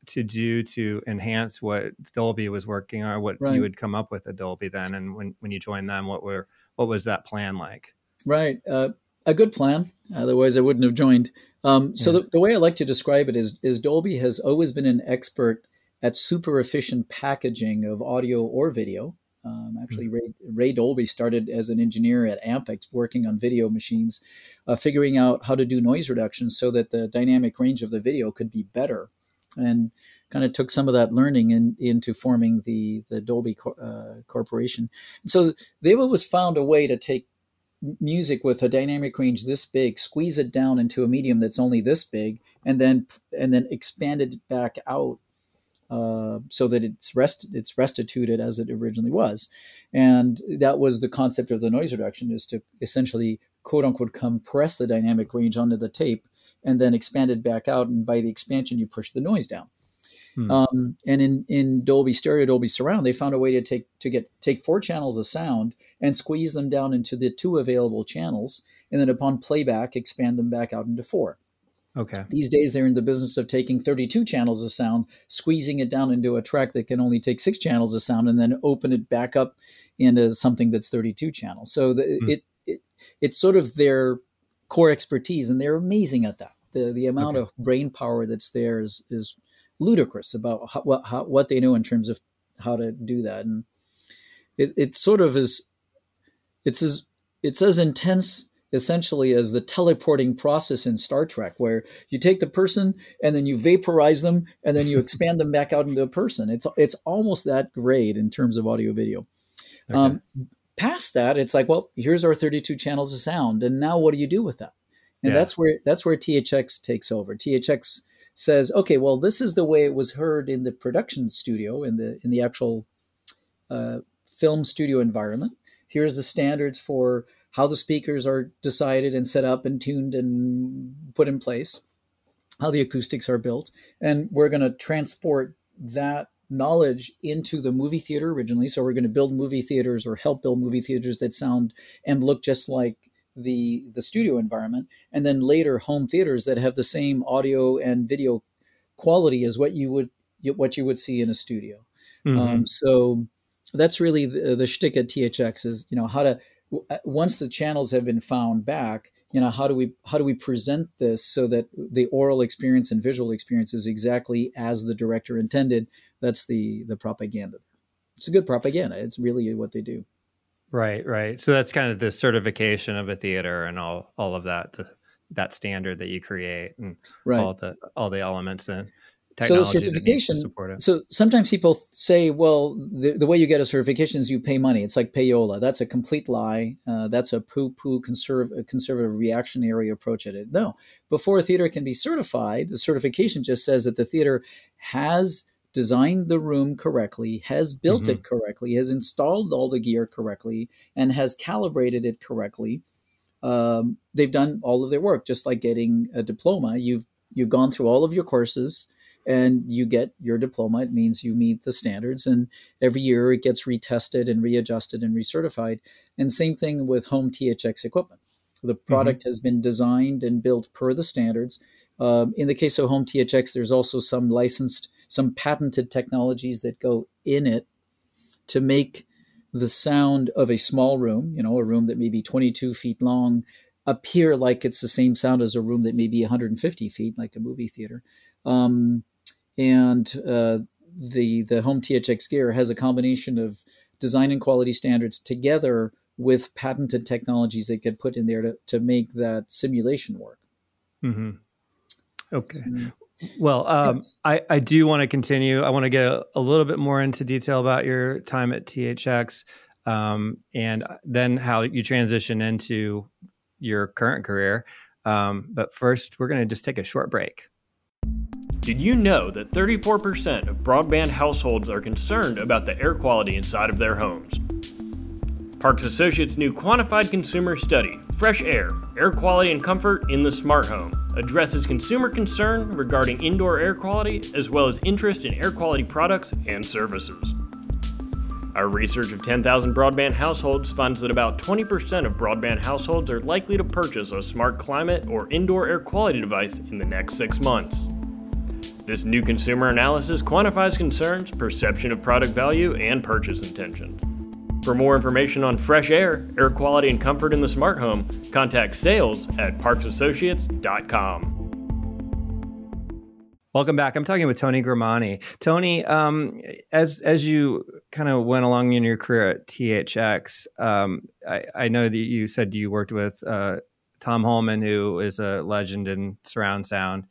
to do to enhance what Dolby was working on, what right. you would come up with at Dolby then, and when when you joined them, what were what was that plan like? Right, uh, a good plan. Otherwise, I wouldn't have joined. Um, so yeah. the, the way I like to describe it is is Dolby has always been an expert at super efficient packaging of audio or video. Um, actually, mm-hmm. Ray, Ray, Dolby started as an engineer at Ampex working on video machines, uh, figuring out how to do noise reduction so that the dynamic range of the video could be better. And kind of took some of that learning in, into forming the, the Dolby uh, Corporation. And so they've always found a way to take music with a dynamic range this big, squeeze it down into a medium that's only this big, and then and then expand it back out uh, so that it's rest it's restituted as it originally was, and that was the concept of the noise reduction is to essentially quote unquote compress the dynamic range onto the tape and then expand it back out, and by the expansion you push the noise down. Hmm. Um, and in, in Dolby Stereo, Dolby Surround, they found a way to take to get take four channels of sound and squeeze them down into the two available channels, and then upon playback, expand them back out into four. Okay. These days, they're in the business of taking 32 channels of sound, squeezing it down into a track that can only take six channels of sound, and then open it back up into something that's 32 channels. So the, mm. it, it it's sort of their core expertise, and they're amazing at that. The the amount okay. of brain power that's there is is ludicrous about how, what how, what they know in terms of how to do that, and it it sort of is it's as it's as intense essentially as the teleporting process in Star Trek, where you take the person and then you vaporize them and then you expand them back out into a person. It's it's almost that great in terms of audio video. Okay. Um, past that, it's like, well, here's our 32 channels of sound, and now what do you do with that? And yeah. that's where that's where THX takes over. THX says, okay, well, this is the way it was heard in the production studio in the in the actual uh, film studio environment. Here's the standards for how the speakers are decided and set up and tuned and put in place, how the acoustics are built. And we're going to transport that knowledge into the movie theater originally. So we're going to build movie theaters or help build movie theaters that sound and look just like the the studio environment and then later home theaters that have the same audio and video quality as what you would what you would see in a studio mm-hmm. um, so that's really the, the shtick at THX is you know how to Uh, once the channels have been found back you know how do we how do we present this so that the oral experience and visual experience is exactly as the director intended? That's the the propaganda. It's a good propaganda. It's really what they do. Right right. So that's kind of the certification of a theater and all all of that the, that standard that you create and right. all the all the elements and so certification so sometimes people say well the, the way you get a certification is you pay money. It's like payola. That's a complete lie. Uh, that's a poo poo conserv- conservative reactionary approach at it. No. Before a theater can be certified the certification just says that the theater has designed the room correctly has built mm-hmm. it correctly has installed all the gear correctly and has calibrated it correctly. Um, they've done all of their work. Just like getting a diploma you've you've gone through all of your courses and you get your diploma. It means you meet the standards, and every year it gets retested and readjusted and recertified. And same thing with home THX equipment. The mm-hmm. product mm-hmm. has been designed and built per the standards. Um, in the case of home THX, there's also some licensed, some patented technologies that go in it to make the sound of a small room, you know, a room that may be 22 feet long, appear like it's the same sound as a room that may be 150 feet, like a movie theater. Um, and uh, the the home THX gear has a combination of design and quality standards together with patented technologies that get put in there to, to make that simulation work. Mm-hmm. Okay. So, well, um, yes. I, I do want to continue. I want to get a, a, little bit more into detail about your time at THX um, and then how you transition into your current career. Um, but first, we're going to just take a short break. Did you know that 34% of broadband households are concerned about the air quality inside of their homes? Parks Associates' new quantified consumer study, Fresh Air Air Quality and Comfort in the Smart Home, addresses consumer concern regarding indoor air quality as well as interest in air quality products and services. Our research of 10,000 broadband households finds that about 20% of broadband households are likely to purchase a smart climate or indoor air quality device in the next six months. This new consumer analysis quantifies concerns, perception of product value, and purchase intentions. For more information on fresh air, air quality, and comfort in the smart home, contact sales at parksassociates.com. Welcome back. I'm talking with Tony Grimani. Tony, um, as as you kind of went along in your career at THX, um, I, I, know that you said you worked with uh, Tom Holman, who is a legend in surround sound.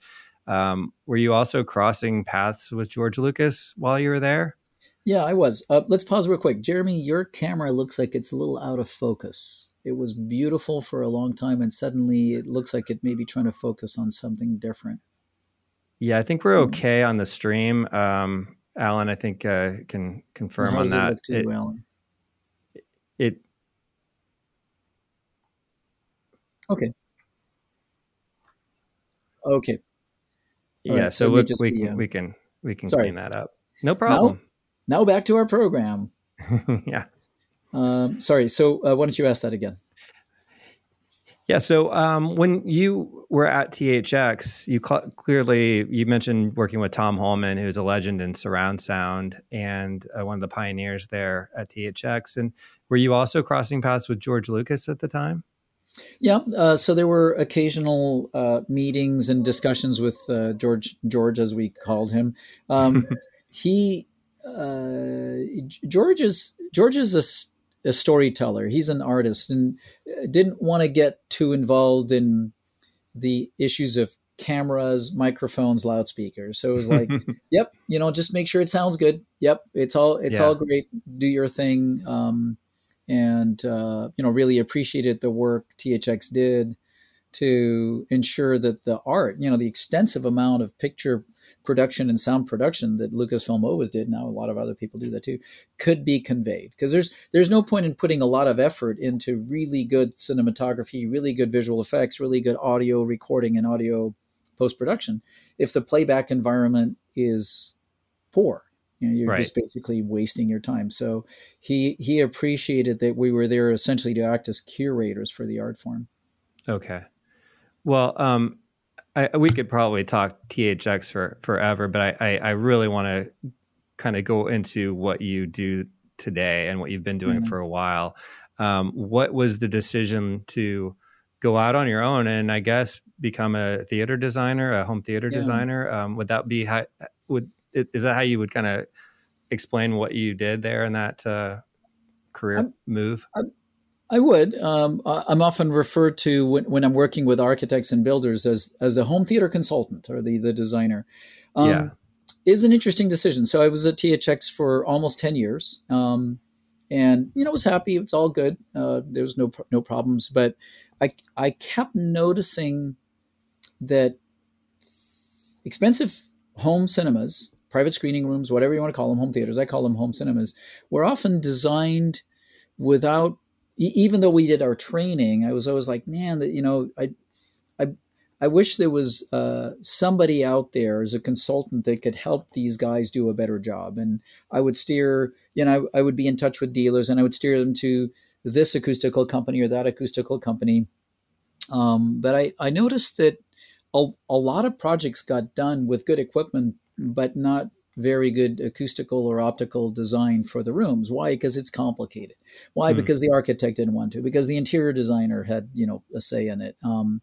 Um, were you also crossing paths with George Lucas while you were there? Yeah, I was. Uh, let's pause real quick. Jeremy, your camera looks like it's a little out of focus. It was beautiful for a long time, and suddenly it looks like it may be trying to focus on something different. Yeah, I think we're hmm. okay on the stream. Um, Alan, I think uh, can confirm on that. It, it, Alan? it okay. Okay yeah, right, so, so we, we, be, uh, we can we can sorry. clean that up. No problem. Now, now back to our program. yeah. Um, sorry. So uh, why don't you ask that again? Yeah. So um, when you were at THX, you cl- clearly you mentioned working with Tom Holman, who's a legend in surround sound and uh, one of the pioneers there at THX. And were you also crossing paths with George Lucas at the time? Yeah, uh, so there were occasional uh, meetings and discussions with uh, George, George as we called him. Um, he, uh, George is George is a, a, storyteller. He's an artist and uh, didn't want to get too involved in the issues of cameras, microphones, loudspeakers. So it was like, yep, you know, just make sure it sounds good. Yep, it's all it's yeah. all great. Do your thing. Um, and uh, you know really appreciated the work THX did to ensure that the art, you know, the extensive amount of picture production and sound production that Lucasfilm always did, now a lot of other people do that too, could be conveyed. Because there's there's no point in putting a lot of effort into really good cinematography, really good visual effects, really good audio recording and audio post production if the playback environment is poor. You know, you're right. just basically wasting your time. So he he appreciated that we were there essentially to act as curators for the art form. Okay. Well, um, I, we could probably talk THX for forever, but I, I, I really want to kind of go into what you do today and what you've been doing mm-hmm. for a while. Um, what was the decision to go out on your own and I guess become a theater designer, a home theater yeah. designer? Um, would that be how, would is that how you would kind of explain what you did there in that uh, career I'm, move? I'm, I would. Um, I'm often referred to when, when, I'm working with architects and builders as as the home theater consultant or the the designer. Um, yeah, is an interesting decision. So I was at THX for almost ten years, um, and you know was happy. It's all good. Uh, there was no no problems, but I I kept noticing that expensive home cinemas private screening rooms, whatever you want to call them, home theaters. I call them home cinemas. Were often designed without, even though we did our training. I was always like, man, that you know, I, I, I wish there was uh, somebody out there as a consultant that could help these guys do a better job. And I would steer, you know, I, I would be in touch with dealers and I would steer them to this acoustical company or that acoustical company. Um, but I, I noticed that a, a lot of projects got done with good equipment but not very good acoustical or optical design for the rooms. Why? Because it's complicated. Why? Mm. Because the architect didn't want to. Because the interior designer had you know a say in it. Um,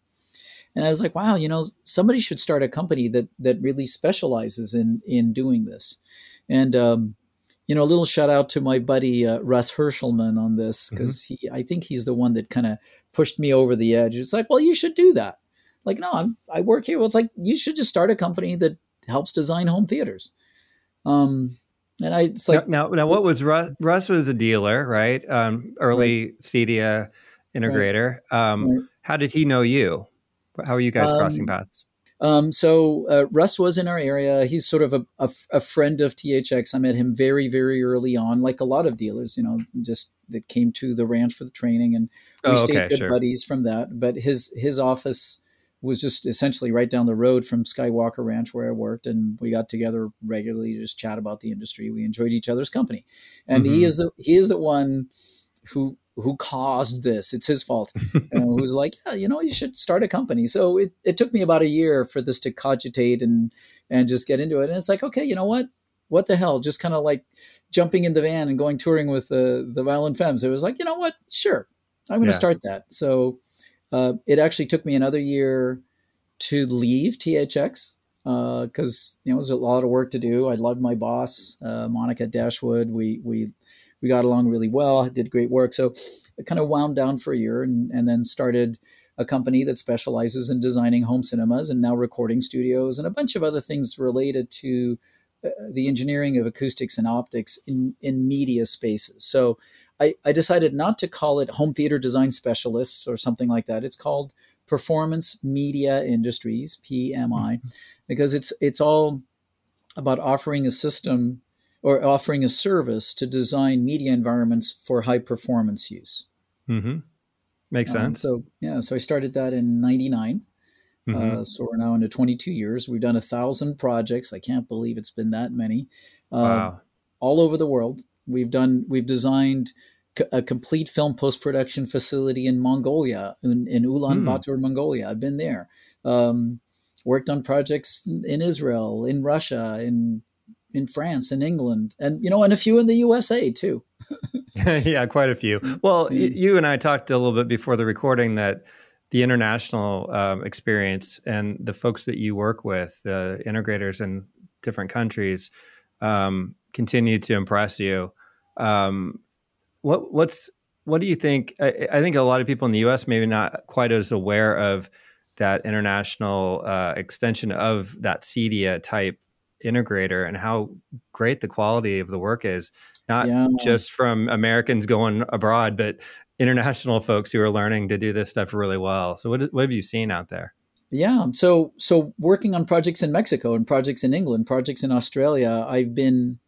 and I was like, wow, you know, somebody should start a company that that really specializes in in doing this. And um, you know, a little shout out to my buddy uh, Russ Herschelman on this because mm-hmm. he, I think he's the one that kind of pushed me over the edge. It's like, well, you should do that. Like, no, I'm, I work here. Well, it's like you should just start a company that helps design home theaters. Um, and I, it's like now, now, what was Russ? Russ was a dealer, right? Um, early right. CEDIA integrator. Right. Um, right. How did he know you? How are you guys um, crossing paths? Um, so uh, Russ was in our area. He's sort of a, a, a, friend of THX. I met him very, very early on, like a lot of dealers, you know, just that came to the ranch for the training, and we oh, stayed good sure. buddies from that. But his his office was just essentially right down the road from Skywalker Ranch where I worked, and we got together regularly to just chat about the industry. We enjoyed each other's company, and mm-hmm. he is the he is the one who who caused this. It's his fault. and who was like, yeah, you know, you should start a company. So it, it took me about a year for this to cogitate and and just get into it. And it's like, okay, you know what? What the hell? Just kind of like jumping in the van and going touring with the the Violent Femmes. It was like, you know what? Sure, I'm going to yeah. start that. So uh, it actually took me another year to leave THX because uh, you know it was a lot of work to do. I loved my boss, uh, Monica Dashwood. We we we got along really well. Did great work. So I kind of wound down for a year and and then started a company that specializes in designing home cinemas and now recording studios and a bunch of other things related to uh, the engineering of acoustics and optics in in media spaces. So I, I decided not to call it home theater design specialists or something like that. It's called Performance Media Industries (PMI) mm-hmm. because it's it's all about offering a system or offering a service to design media environments for high performance use. Mm-hmm. Makes um, sense. So yeah, so I started that in '99. Mm-hmm. Uh, so we're now into 22 years. We've done a thousand projects. I can't believe it's been that many. Uh, wow. All over the world. We've done. We've designed a complete film post production facility in Mongolia, in, in Ulaanbaatar, mm. Mongolia. I've been there. Um, worked on projects in Israel, in Russia, in in France, in England, and you know, and a few in the USA too. yeah, quite a few. Well, mm. you and I talked a little bit before the recording that the international um, experience and the folks that you work with, the integrators in different countries, um, continue to impress you. Um, what what's what do you think? I, I, think a lot of people in the U.S. maybe not quite as aware of that international uh, extension of that CEDIA type integrator and how great the quality of the work is. Not yeah. just from Americans going abroad, but international folks who are learning to do this stuff really well. So, what what have you seen out there? Yeah, so so working on projects in Mexico and projects in England, projects in Australia, I've been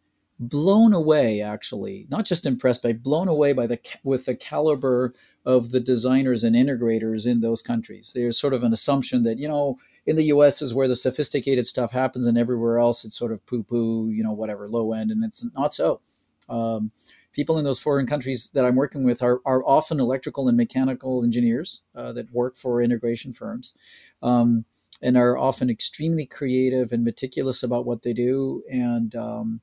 blown away actually not just impressed but blown away by the with the caliber of the designers and integrators in those countries. There's sort of an assumption that you know in the US is where the sophisticated stuff happens and everywhere else it's sort of poo poo you know whatever low end and it's not so. Um, people in those foreign countries that I'm working with are, are often electrical and mechanical engineers uh, that work for integration firms um, and are often extremely creative and meticulous about what they do and um,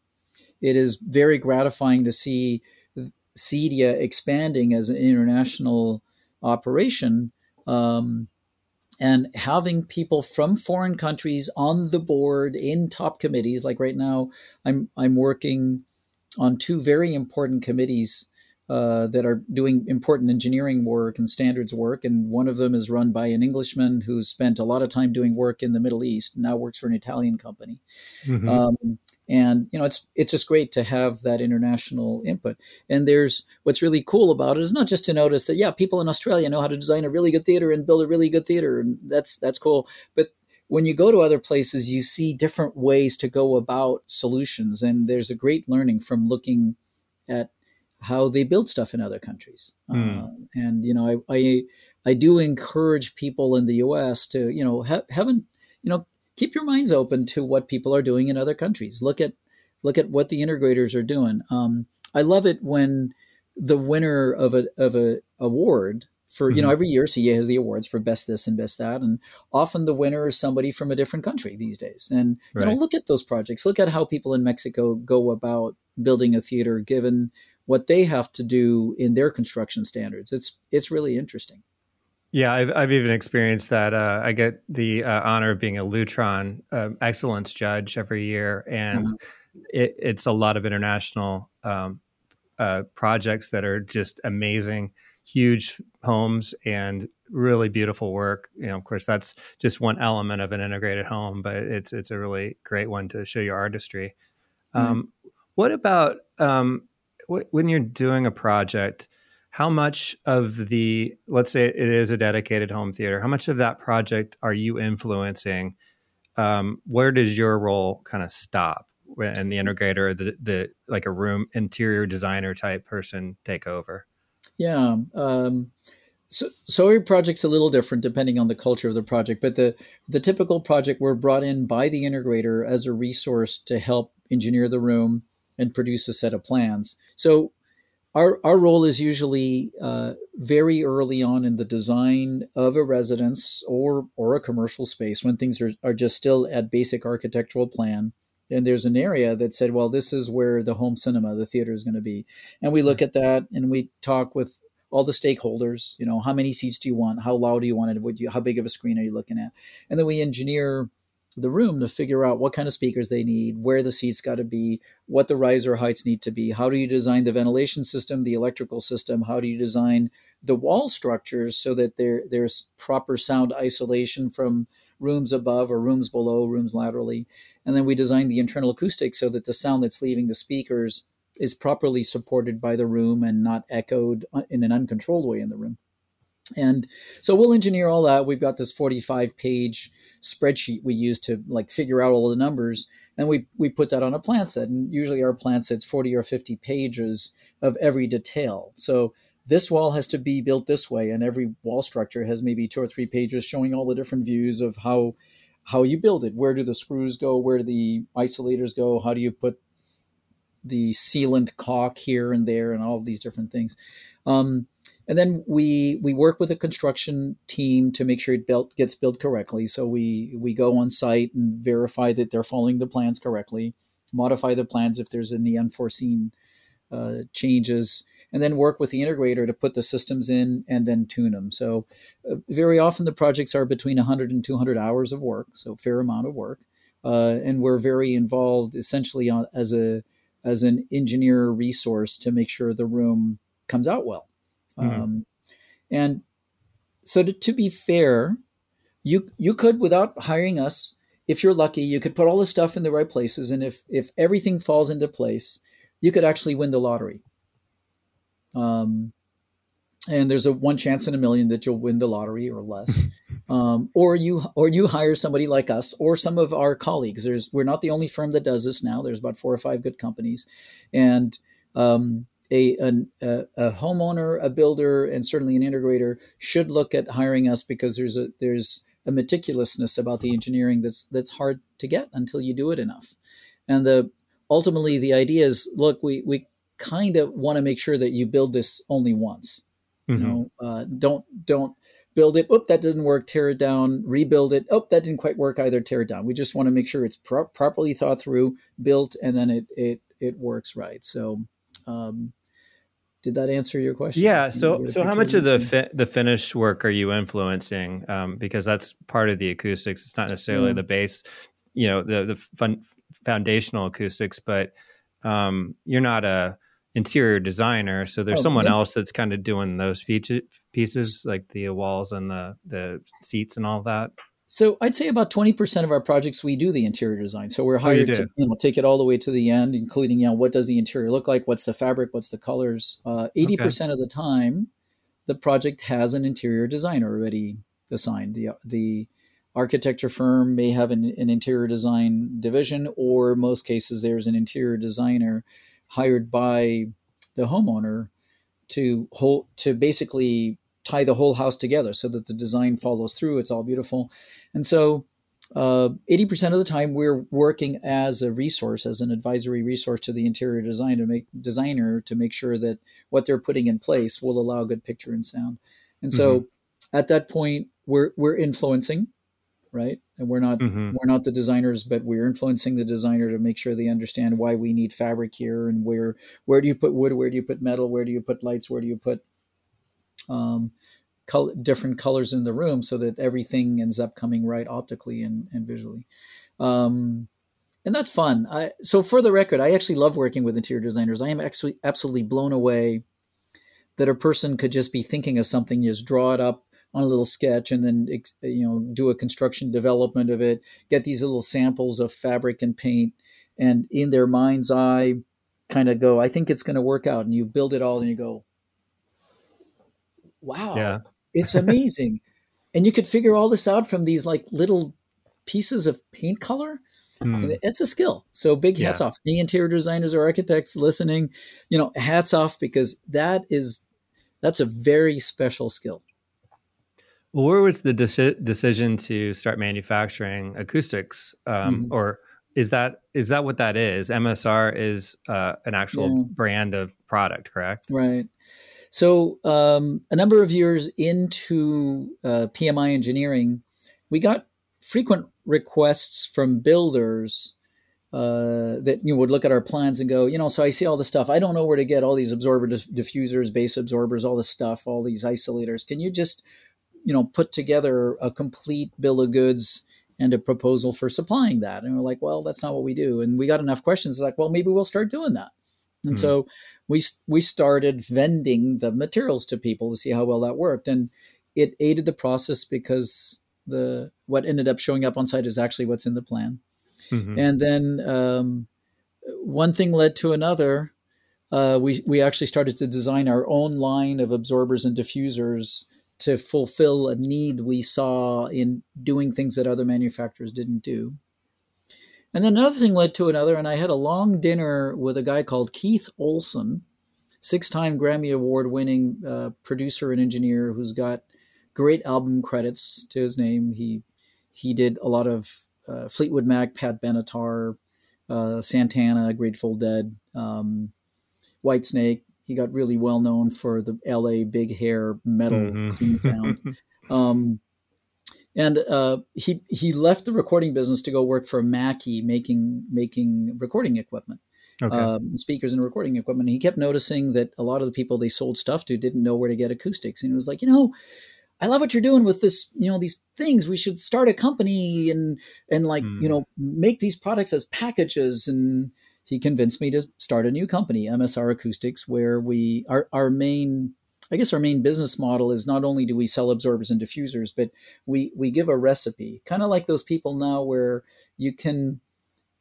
it is very gratifying to see CEDIA expanding as an international operation um, and having people from foreign countries on the board in top committees. Like right now, I'm I'm working on two very important committees uh, that are doing important engineering work and standards work. And one of them is run by an Englishman who spent a lot of time doing work in the Middle East, now works for an Italian company. Mm-hmm. Um, and you know it's it's just great to have that international input and there's what's really cool about it is not just to notice that yeah people in australia know how to design a really good theater and build a really good theater and that's that's cool but when you go to other places you see different ways to go about solutions and there's a great learning from looking at how they build stuff in other countries mm. uh, and you know I, I, I do encourage people in the us to you know ha- haven't you know keep your minds open to what people are doing in other countries. Look at look at what the integrators are doing. Um, I love it when the winner of a of a award for you know mm-hmm. every year CEA has the awards for best this and best that, and often the winner is somebody from a different country these days. And right. you know, look at those projects. Look at how people in Mexico go about building a theater, given what they have to do in their construction standards. It's it's really interesting. Yeah, I've, I've even experienced that. Uh, I get the uh, honor of being a Lutron uh, excellence judge every year, and mm-hmm. it, it's a lot of international um, uh, projects that are just amazing, huge homes and really beautiful work. You know, of course, that's just one element of an integrated home, but it's it's a really great one to show your artistry. Mm-hmm. Um, what about um, wh- when you're doing a project? how much of the let's say it is a dedicated home theater how much of that project are you influencing um, where does your role kind of stop and the integrator the, the like a room interior designer type person take over yeah um, so, so every project's a little different depending on the culture of the project but the the typical project we're brought in by the integrator as a resource to help engineer the room and produce a set of plans. So our our role is usually uh, very early on in the design of a residence or or a commercial space when things are, are just still at basic architectural plan and there's an area that said well this is where the home cinema the theater is going to be and we look hmm. at that and we talk with all the stakeholders you know how many seats do you want how loud do you want it what you, how big of a screen are you looking at and then we engineer the room to figure out what kind of speakers they need, where the seats got to be, what the riser heights need to be. How do you design the ventilation system, the electrical system? How do you design the wall structures so that there there's proper sound isolation from rooms above or rooms below, rooms laterally? And then we design the internal acoustics so that the sound that's leaving the speakers is properly supported by the room and not echoed in an uncontrolled way in the room. And so we'll engineer all that. We've got this 45 page spreadsheet we use to like figure out all the numbers. And we, we put that on a plan set. And usually our plan set's 40 or 50 pages of every detail. So this wall has to be built this way. And every wall structure has maybe two or three pages showing all the different views of how, how you build it. Where do the screws go? Where do the isolators go? How do you put the sealant caulk here and there and all these different things? Um, and then we we work with a construction team to make sure it built gets built correctly. So we we go on site and verify that they're following the plans correctly, modify the plans if there's any unforeseen uh, changes, and then work with the integrator to put the systems in and then tune them. So uh, very often the projects are between 100 and 200 hours of work, so fair amount of work, uh, and we're very involved essentially on, as a as an engineer resource to make sure the room comes out well. Mm-hmm. Um, and so to, to be fair, you you could without hiring us, if you're lucky, you could put all the stuff in the right places, and if if everything falls into place, you could actually win the lottery. Um, and there's a one chance in a million that you'll win the lottery or less, um, or you or you hire somebody like us or some of our colleagues. There's we're not the only firm that does this now. There's about four or five good companies, and um, a, a, a homeowner, a builder, and certainly an integrator should look at hiring us because there's a there's a meticulousness about the engineering that's that's hard to get until you do it enough. And the ultimately the idea is, look, we we kind of want to make sure that you build this only once. Mm-hmm. You know, uh, don't don't build it. Oop, that didn't work. Tear it down. Rebuild it. Oh, that didn't quite work either. Tear it down. We just want to make sure it's pro- properly thought through, built, and then it it it works right. So um, did that answer your question? Yeah. So, so how much of the fi- the finish work are you influencing? Um, because that's part of the acoustics. It's not necessarily yeah. the base, you know, the the fun, foundational acoustics, but um, you're not a interior designer, so there's oh, someone yeah. else that's kind of doing those feature pieces, like the walls and the the seats and all that. So I'd say about 20% of our projects we do the interior design. So we're oh, hired oh, to you know, take it all the way to the end, including you know what does the interior look like, what's the fabric, what's the colors. Uh, 80% okay. of the time, the project has an interior designer already assigned. The the architecture firm may have an, an interior design division, or most cases there's an interior designer hired by the homeowner to hold to basically tie the whole house together so that the design follows through. It's all beautiful. And so uh, 80% of the time we're working as a resource, as an advisory resource to the interior design to make designer to make sure that what they're putting in place will allow good picture and sound. And so mm-hmm. at that point we're we're influencing, right? And we're not mm-hmm. we're not the designers, but we're influencing the designer to make sure they understand why we need fabric here and where where do you put wood, where do you put metal, where do you put lights, where do you put um, color, different colors in the room so that everything ends up coming right optically and, and visually. Um, and that's fun. I, so for the record, I actually love working with interior designers. I am actually absolutely blown away that a person could just be thinking of something, just draw it up on a little sketch, and then you know do a construction development of it. Get these little samples of fabric and paint, and in their mind's eye, kind of go, "I think it's going to work out." And you build it all, and you go, wow, yeah. it's amazing. and you could figure all this out from these like little pieces of paint color. Hmm. It's a skill. So big hats yeah. off. Any interior designers or architects listening, you know, hats off because that is that's a very special skill. Well, where was the deci- decision to start manufacturing acoustics, um, mm-hmm. or is that is that what that is? MSR is uh, an actual yeah. brand of product, correct? Right. So um, a number of years into uh, PMI engineering, we got frequent requests from builders uh, that you know, would look at our plans and go, you know, so I see all this stuff. I don't know where to get all these absorber diff- diffusers, bass absorbers, all this stuff, all these isolators. Can you just, you know, put together a complete bill of goods and a proposal for supplying that? And we're like, well, that's not what we do. And we got enough questions. like, well, maybe we'll start doing that. And mm-hmm. so we we started vending the materials to people to see how well that worked, and it aided the process because the what ended up showing up on site is actually what's in the plan. Mm-hmm. And then um, one thing led to another. Uh, we we actually started to design our own line of absorbers and diffusers to fulfill a need we saw in doing things that other manufacturers didn't do. And then another thing led to another, and I had a long dinner with a guy called Keith Olsen, six-time Grammy Award-winning uh, producer and engineer who's got great album credits to his name. He he did a lot of uh, Fleetwood Mac, Pat Benatar, uh, Santana, Grateful Dead, um, Whitesnake. He got really well known for the L.A. big hair metal mm-hmm. sound. Um, and uh, he he left the recording business to go work for Mackie, making making recording equipment, okay. um, speakers and recording equipment. And he kept noticing that a lot of the people they sold stuff to didn't know where to get acoustics, and he was like, you know, I love what you're doing with this, you know, these things. We should start a company and and like mm. you know make these products as packages. And he convinced me to start a new company, MSR Acoustics, where we our our main I guess our main business model is not only do we sell absorbers and diffusers, but we we give a recipe, kind of like those people now where you can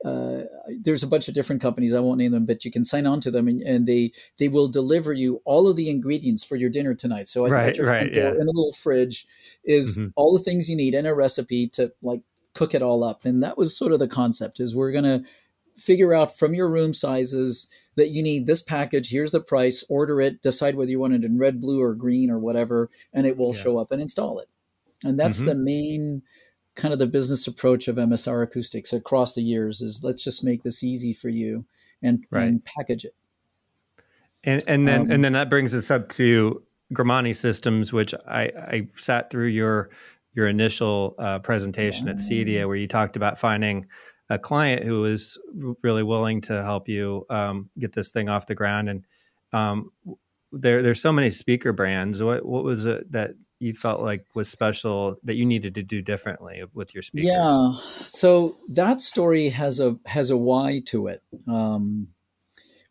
uh, there's a bunch of different companies i won't name them but you can sign on to them and, and they they will deliver you all of the ingredients for your dinner tonight so right, right, yeah. in a little fridge is mm-hmm. all the things you need and a recipe to like cook it all up and that was sort of the concept is we're going to figure out from your room sizes that you need this package here's the price order it decide whether you want it in red blue or green or whatever and it will yes. show up and install it and that's mm-hmm. the main kind of the business approach of MSR acoustics across the years is let's just make this easy for you and, right. and package it. And, and then um, and then that brings us up to Grimani Systems, which I, I sat through your your initial uh, presentation yeah. at CEDIA, where you talked about finding a client who was really willing to help you um, get this thing off the ground. And um, there there's so many speaker brands. What what was it that you felt like was special that you needed to do differently with your speakers? Yeah. So that story has a has a why to it. Um,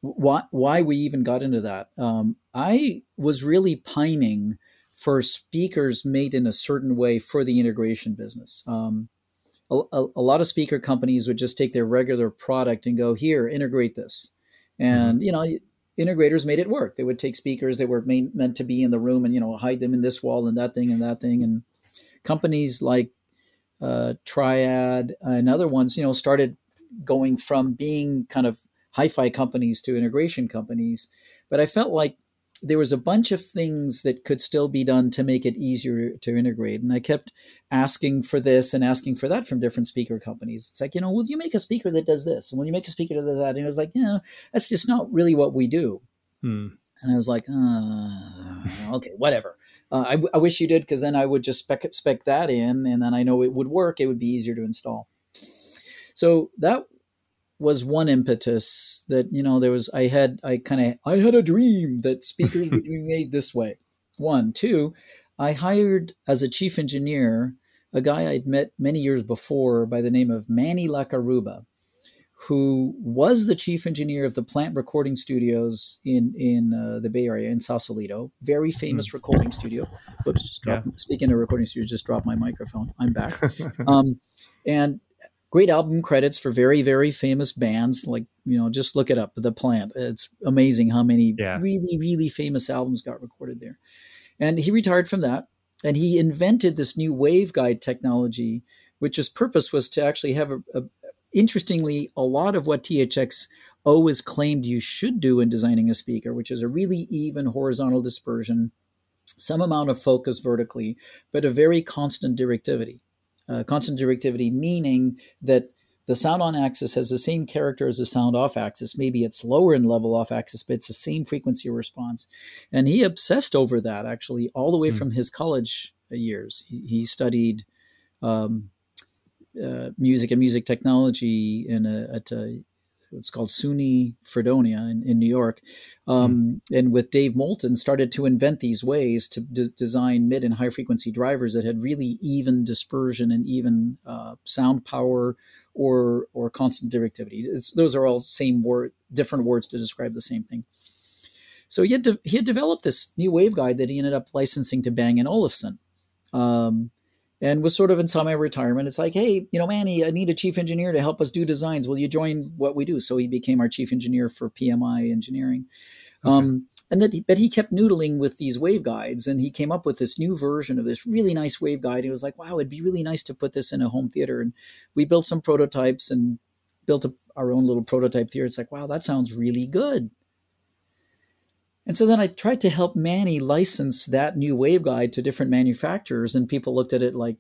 why why we even got into that? Um, I was really pining for speakers made in a certain way for the integration business. Um, a, a, a, lot of speaker companies would just take their regular product and go here integrate this and mm-hmm. you know integrators made it work. They would take speakers that were main, meant to be in the room and you know hide them in this wall and that thing and that thing. And companies like uh, Triad and other ones, you know, started going from being kind of hi-fi companies to integration companies. But I felt like there was a bunch of things that could still be done to make it easier to integrate. And I kept asking for this and asking for that from different speaker companies. It's like, you know, will you make a speaker that does this? And when you make a speaker that does that, and it was like, yeah, that's just not really what we do. Hmm. And I was like, uh, okay, whatever. Uh, I, I, wish you did because then I would just spec spec that in, and then I know it would work. It would be easier to install. So that was one impetus that you know there was i had i kind of i had a dream that speakers would be made this way. One. Two i hired as a chief engineer a guy i'd met many years before by the name of manny LaCarrubba who was the chief engineer of the plant recording studios in in uh, the bay area in sausalito. Very famous mm-hmm. recording studio. Whoops just dropped, yeah. speaking of recording studios just dropped my microphone. I'm back. Um, and great album credits for very very famous bands like you know just look it up the plant. It's amazing how many yeah. really really famous albums got recorded there. And he retired from that and he invented this new waveguide technology which his purpose was to actually have a, a interestingly a lot of what thx always claimed you should do in designing a speaker which is a really even horizontal dispersion some amount of focus vertically but a very constant directivity uh, constant directivity, meaning that the sound on axis has the same character as the sound off axis. Maybe it's lower in level off axis, but it's the same frequency response. And he obsessed over that actually all the way mm. from his college years. He, he studied um, uh, music and music technology in a, at a it's called SUNY Fredonia in, in New York, um, mm. and with Dave Moulton started to invent these ways to d- design mid and high frequency drivers that had really even dispersion and even uh, sound power or or constant directivity. It's, those are all same word, different words to describe the same thing. So he had de- he had developed this new waveguide that he ended up licensing to Bang and Olufsen. Um, and was sort of in semi-retirement. It's like, hey, you know, Manny, I need a chief engineer to help us do designs. Will you join what we do? So he became our chief engineer for PMI engineering. Okay. Um, and that, but he kept noodling with these waveguides, and he came up with this new version of this really nice waveguide. He was like, wow, it'd be really nice to put this in a home theater. And we built some prototypes and built a, our own little prototype theater. It's like, wow, that sounds really good. And so then I tried to help Manny license that new waveguide to different manufacturers, and people looked at it like,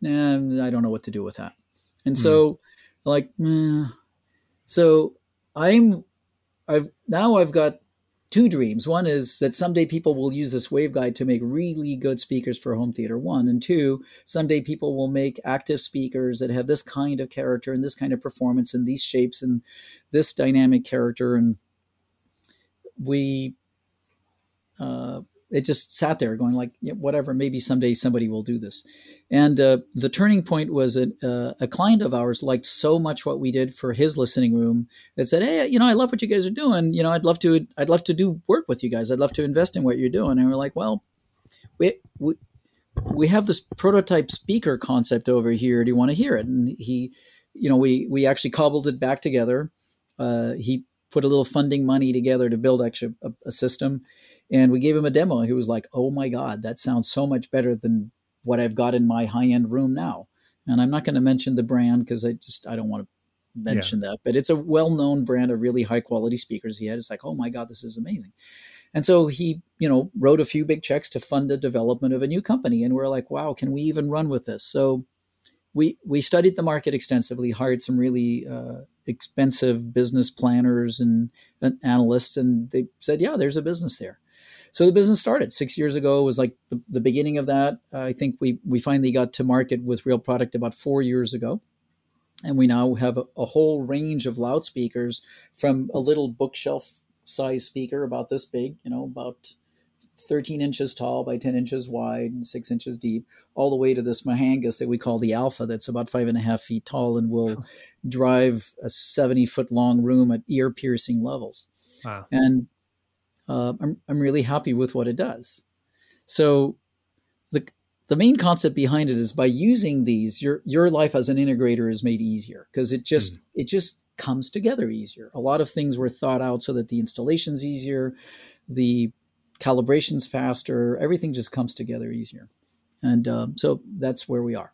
nah, I don't know what to do with that. And so, mm. like, eh. so I'm, I've now I've got two dreams. One is that someday people will use this waveguide to make really good speakers for home theater. One and two, someday people will make active speakers that have this kind of character and this kind of performance and these shapes and this dynamic character and we uh, it just sat there going like yeah, whatever maybe someday somebody will do this. And uh, the turning point was a, uh, a client of ours liked so much what we did for his listening room that said hey you know i love what you guys are doing. You know i'd love to i'd love to do work with you guys. I'd love to invest in what you're doing. And we're like well we, we we have this prototype speaker concept over here. Do you want to hear it? And he you know we we actually cobbled it back together. Uh, he put a little funding money together to build actually a, a, system. And we gave him a demo. He was like, "Oh my god, that sounds so much better than what I've got in my high end room now." And I'm not going to mention the brand because I just I don't want to mention yeah. that, but it's a well known brand of really high quality speakers. He had it's like, "Oh my god, this is amazing." And so he, you know, wrote a few big checks to fund the development of a new company. And we're like, wow, can we even run with this? So we we studied the market extensively, hired some really uh, expensive business planners and, and, analysts, and they said, yeah, there's a business there. So the business started six years ago. Was like the, the beginning of that. Uh, I think we we finally got to market with real product about four years ago, and we now have a, a whole range of loudspeakers from a little bookshelf size speaker about this big, you know, about 13 inches tall by 10 inches wide and six inches deep, all the way to this Mahangas that we call the Alpha, that's about five and a half feet tall and will drive a 70 foot long room at ear piercing levels. Wow. And uh, I'm, I'm really happy with what it does. So the, the main concept behind it is by using these, your, your life as an integrator is made easier because it just, mm. it just comes together easier. A lot of things were thought out so that the installation's easier. The calibration's faster, everything just comes together easier. And um, so that's where we are.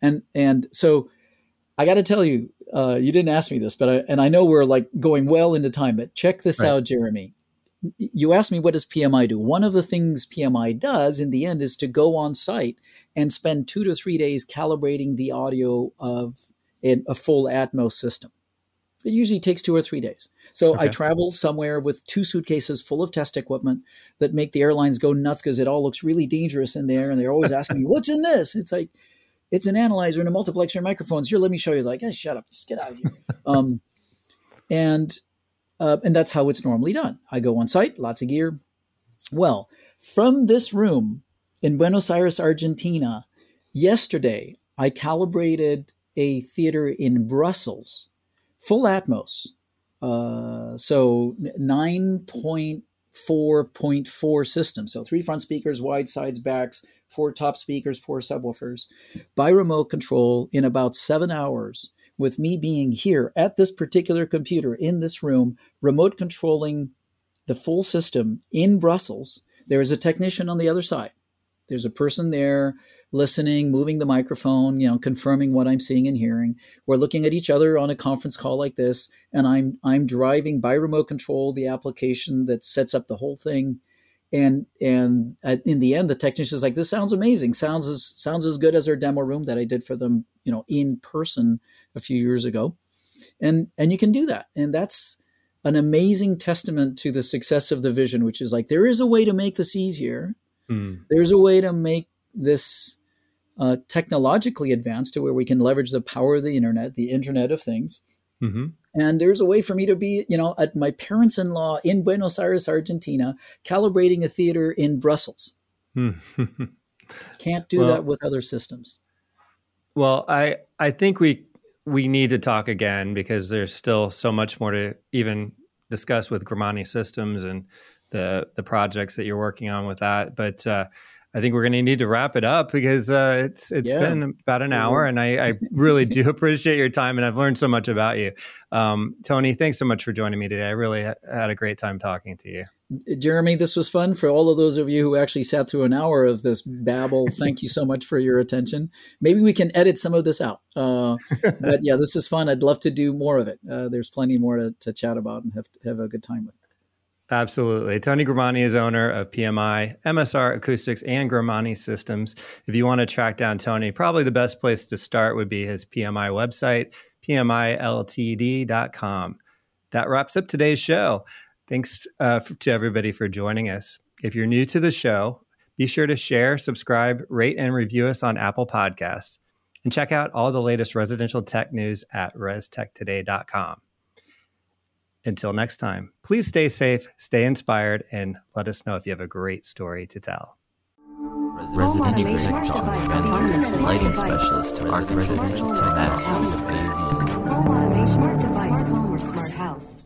And and so I got to tell you, uh, you didn't ask me this, but I, and I know we're like going well into time, but check this right. out, Jeremy. You asked me what does PMI do? One of the things PMI does in the end is to go on site and spend two to three days calibrating the audio of a, a full Atmos system. It usually takes two or three days. So okay. I travel somewhere with two suitcases full of test equipment that make the airlines go nuts because it all looks really dangerous in there. And they're always asking me, what's in this? It's like, it's an analyzer and a multiplexer and microphones. Here, let me show you. Like, hey, shut up, just get out of here. um, and uh, and that's how it's normally done. I go on site, lots of gear. Well, from this room in Buenos Aires, Argentina, yesterday I calibrated a theater in Brussels full Atmos. Uh, so 9.4.4 system. So three front speakers, wide sides, backs, four top speakers, four subwoofers by remote control in about seven hours with me being here at this particular computer in this room, remote controlling the full system in Brussels. There is a technician on the other side. There's a person there listening, moving the microphone, you know, confirming what I'm seeing and hearing. We're looking at each other on a conference call like this, and I'm I'm driving by remote control the application that sets up the whole thing. and and in the end, the technician was like, "This sounds amazing. Sounds as sounds as good as our demo room that I did for them, you know, in person a few years ago." And and you can do that, and that's an amazing testament to the success of the vision, which is like there is a way to make this easier. Mm. There's a way to make this uh, technologically advanced to where we can leverage the power of the internet, the Internet of Things. Mm-hmm. And there's a way for me to be, you know, at my parents in law in Buenos Aires, Argentina, calibrating a theater in Brussels. Can't do well, that with other systems. Well, I I think we we need to talk again because there's still so much more to even discuss with Grimani Systems and the the projects that you're working on with that. But uh, I think we're going to need to wrap it up because uh, it's it's yeah. been about an hour, and I, I really do appreciate your time, and I've learned so much about you. Um, Tony, thanks so much for joining me today. I really had a great time talking to you. Jeremy, this was fun for all of those of you who actually sat through an hour of this babble. Thank you so much for your attention. Maybe we can edit some of this out. Uh, but yeah, this is fun. I'd love to do more of it. Uh, there's plenty more to, to chat about and have, have a good time with. Absolutely. Tony Grimani is owner of PMI, MSR Acoustics, and Grimani Systems. If you want to track down Tony, probably the best place to start would be his PMI website, pmiltd.com. That wraps up today's show. Thanks uh, to everybody for joining us. If you're new to the show, be sure to share, subscribe, rate, and review us on Apple Podcasts. And check out all the latest residential tech news at restechtoday.com. Until next time, please stay safe, stay inspired, and let us know if you have a great story to tell. Residential tech talk, lighting specialist, residential tech, smart home or smart house.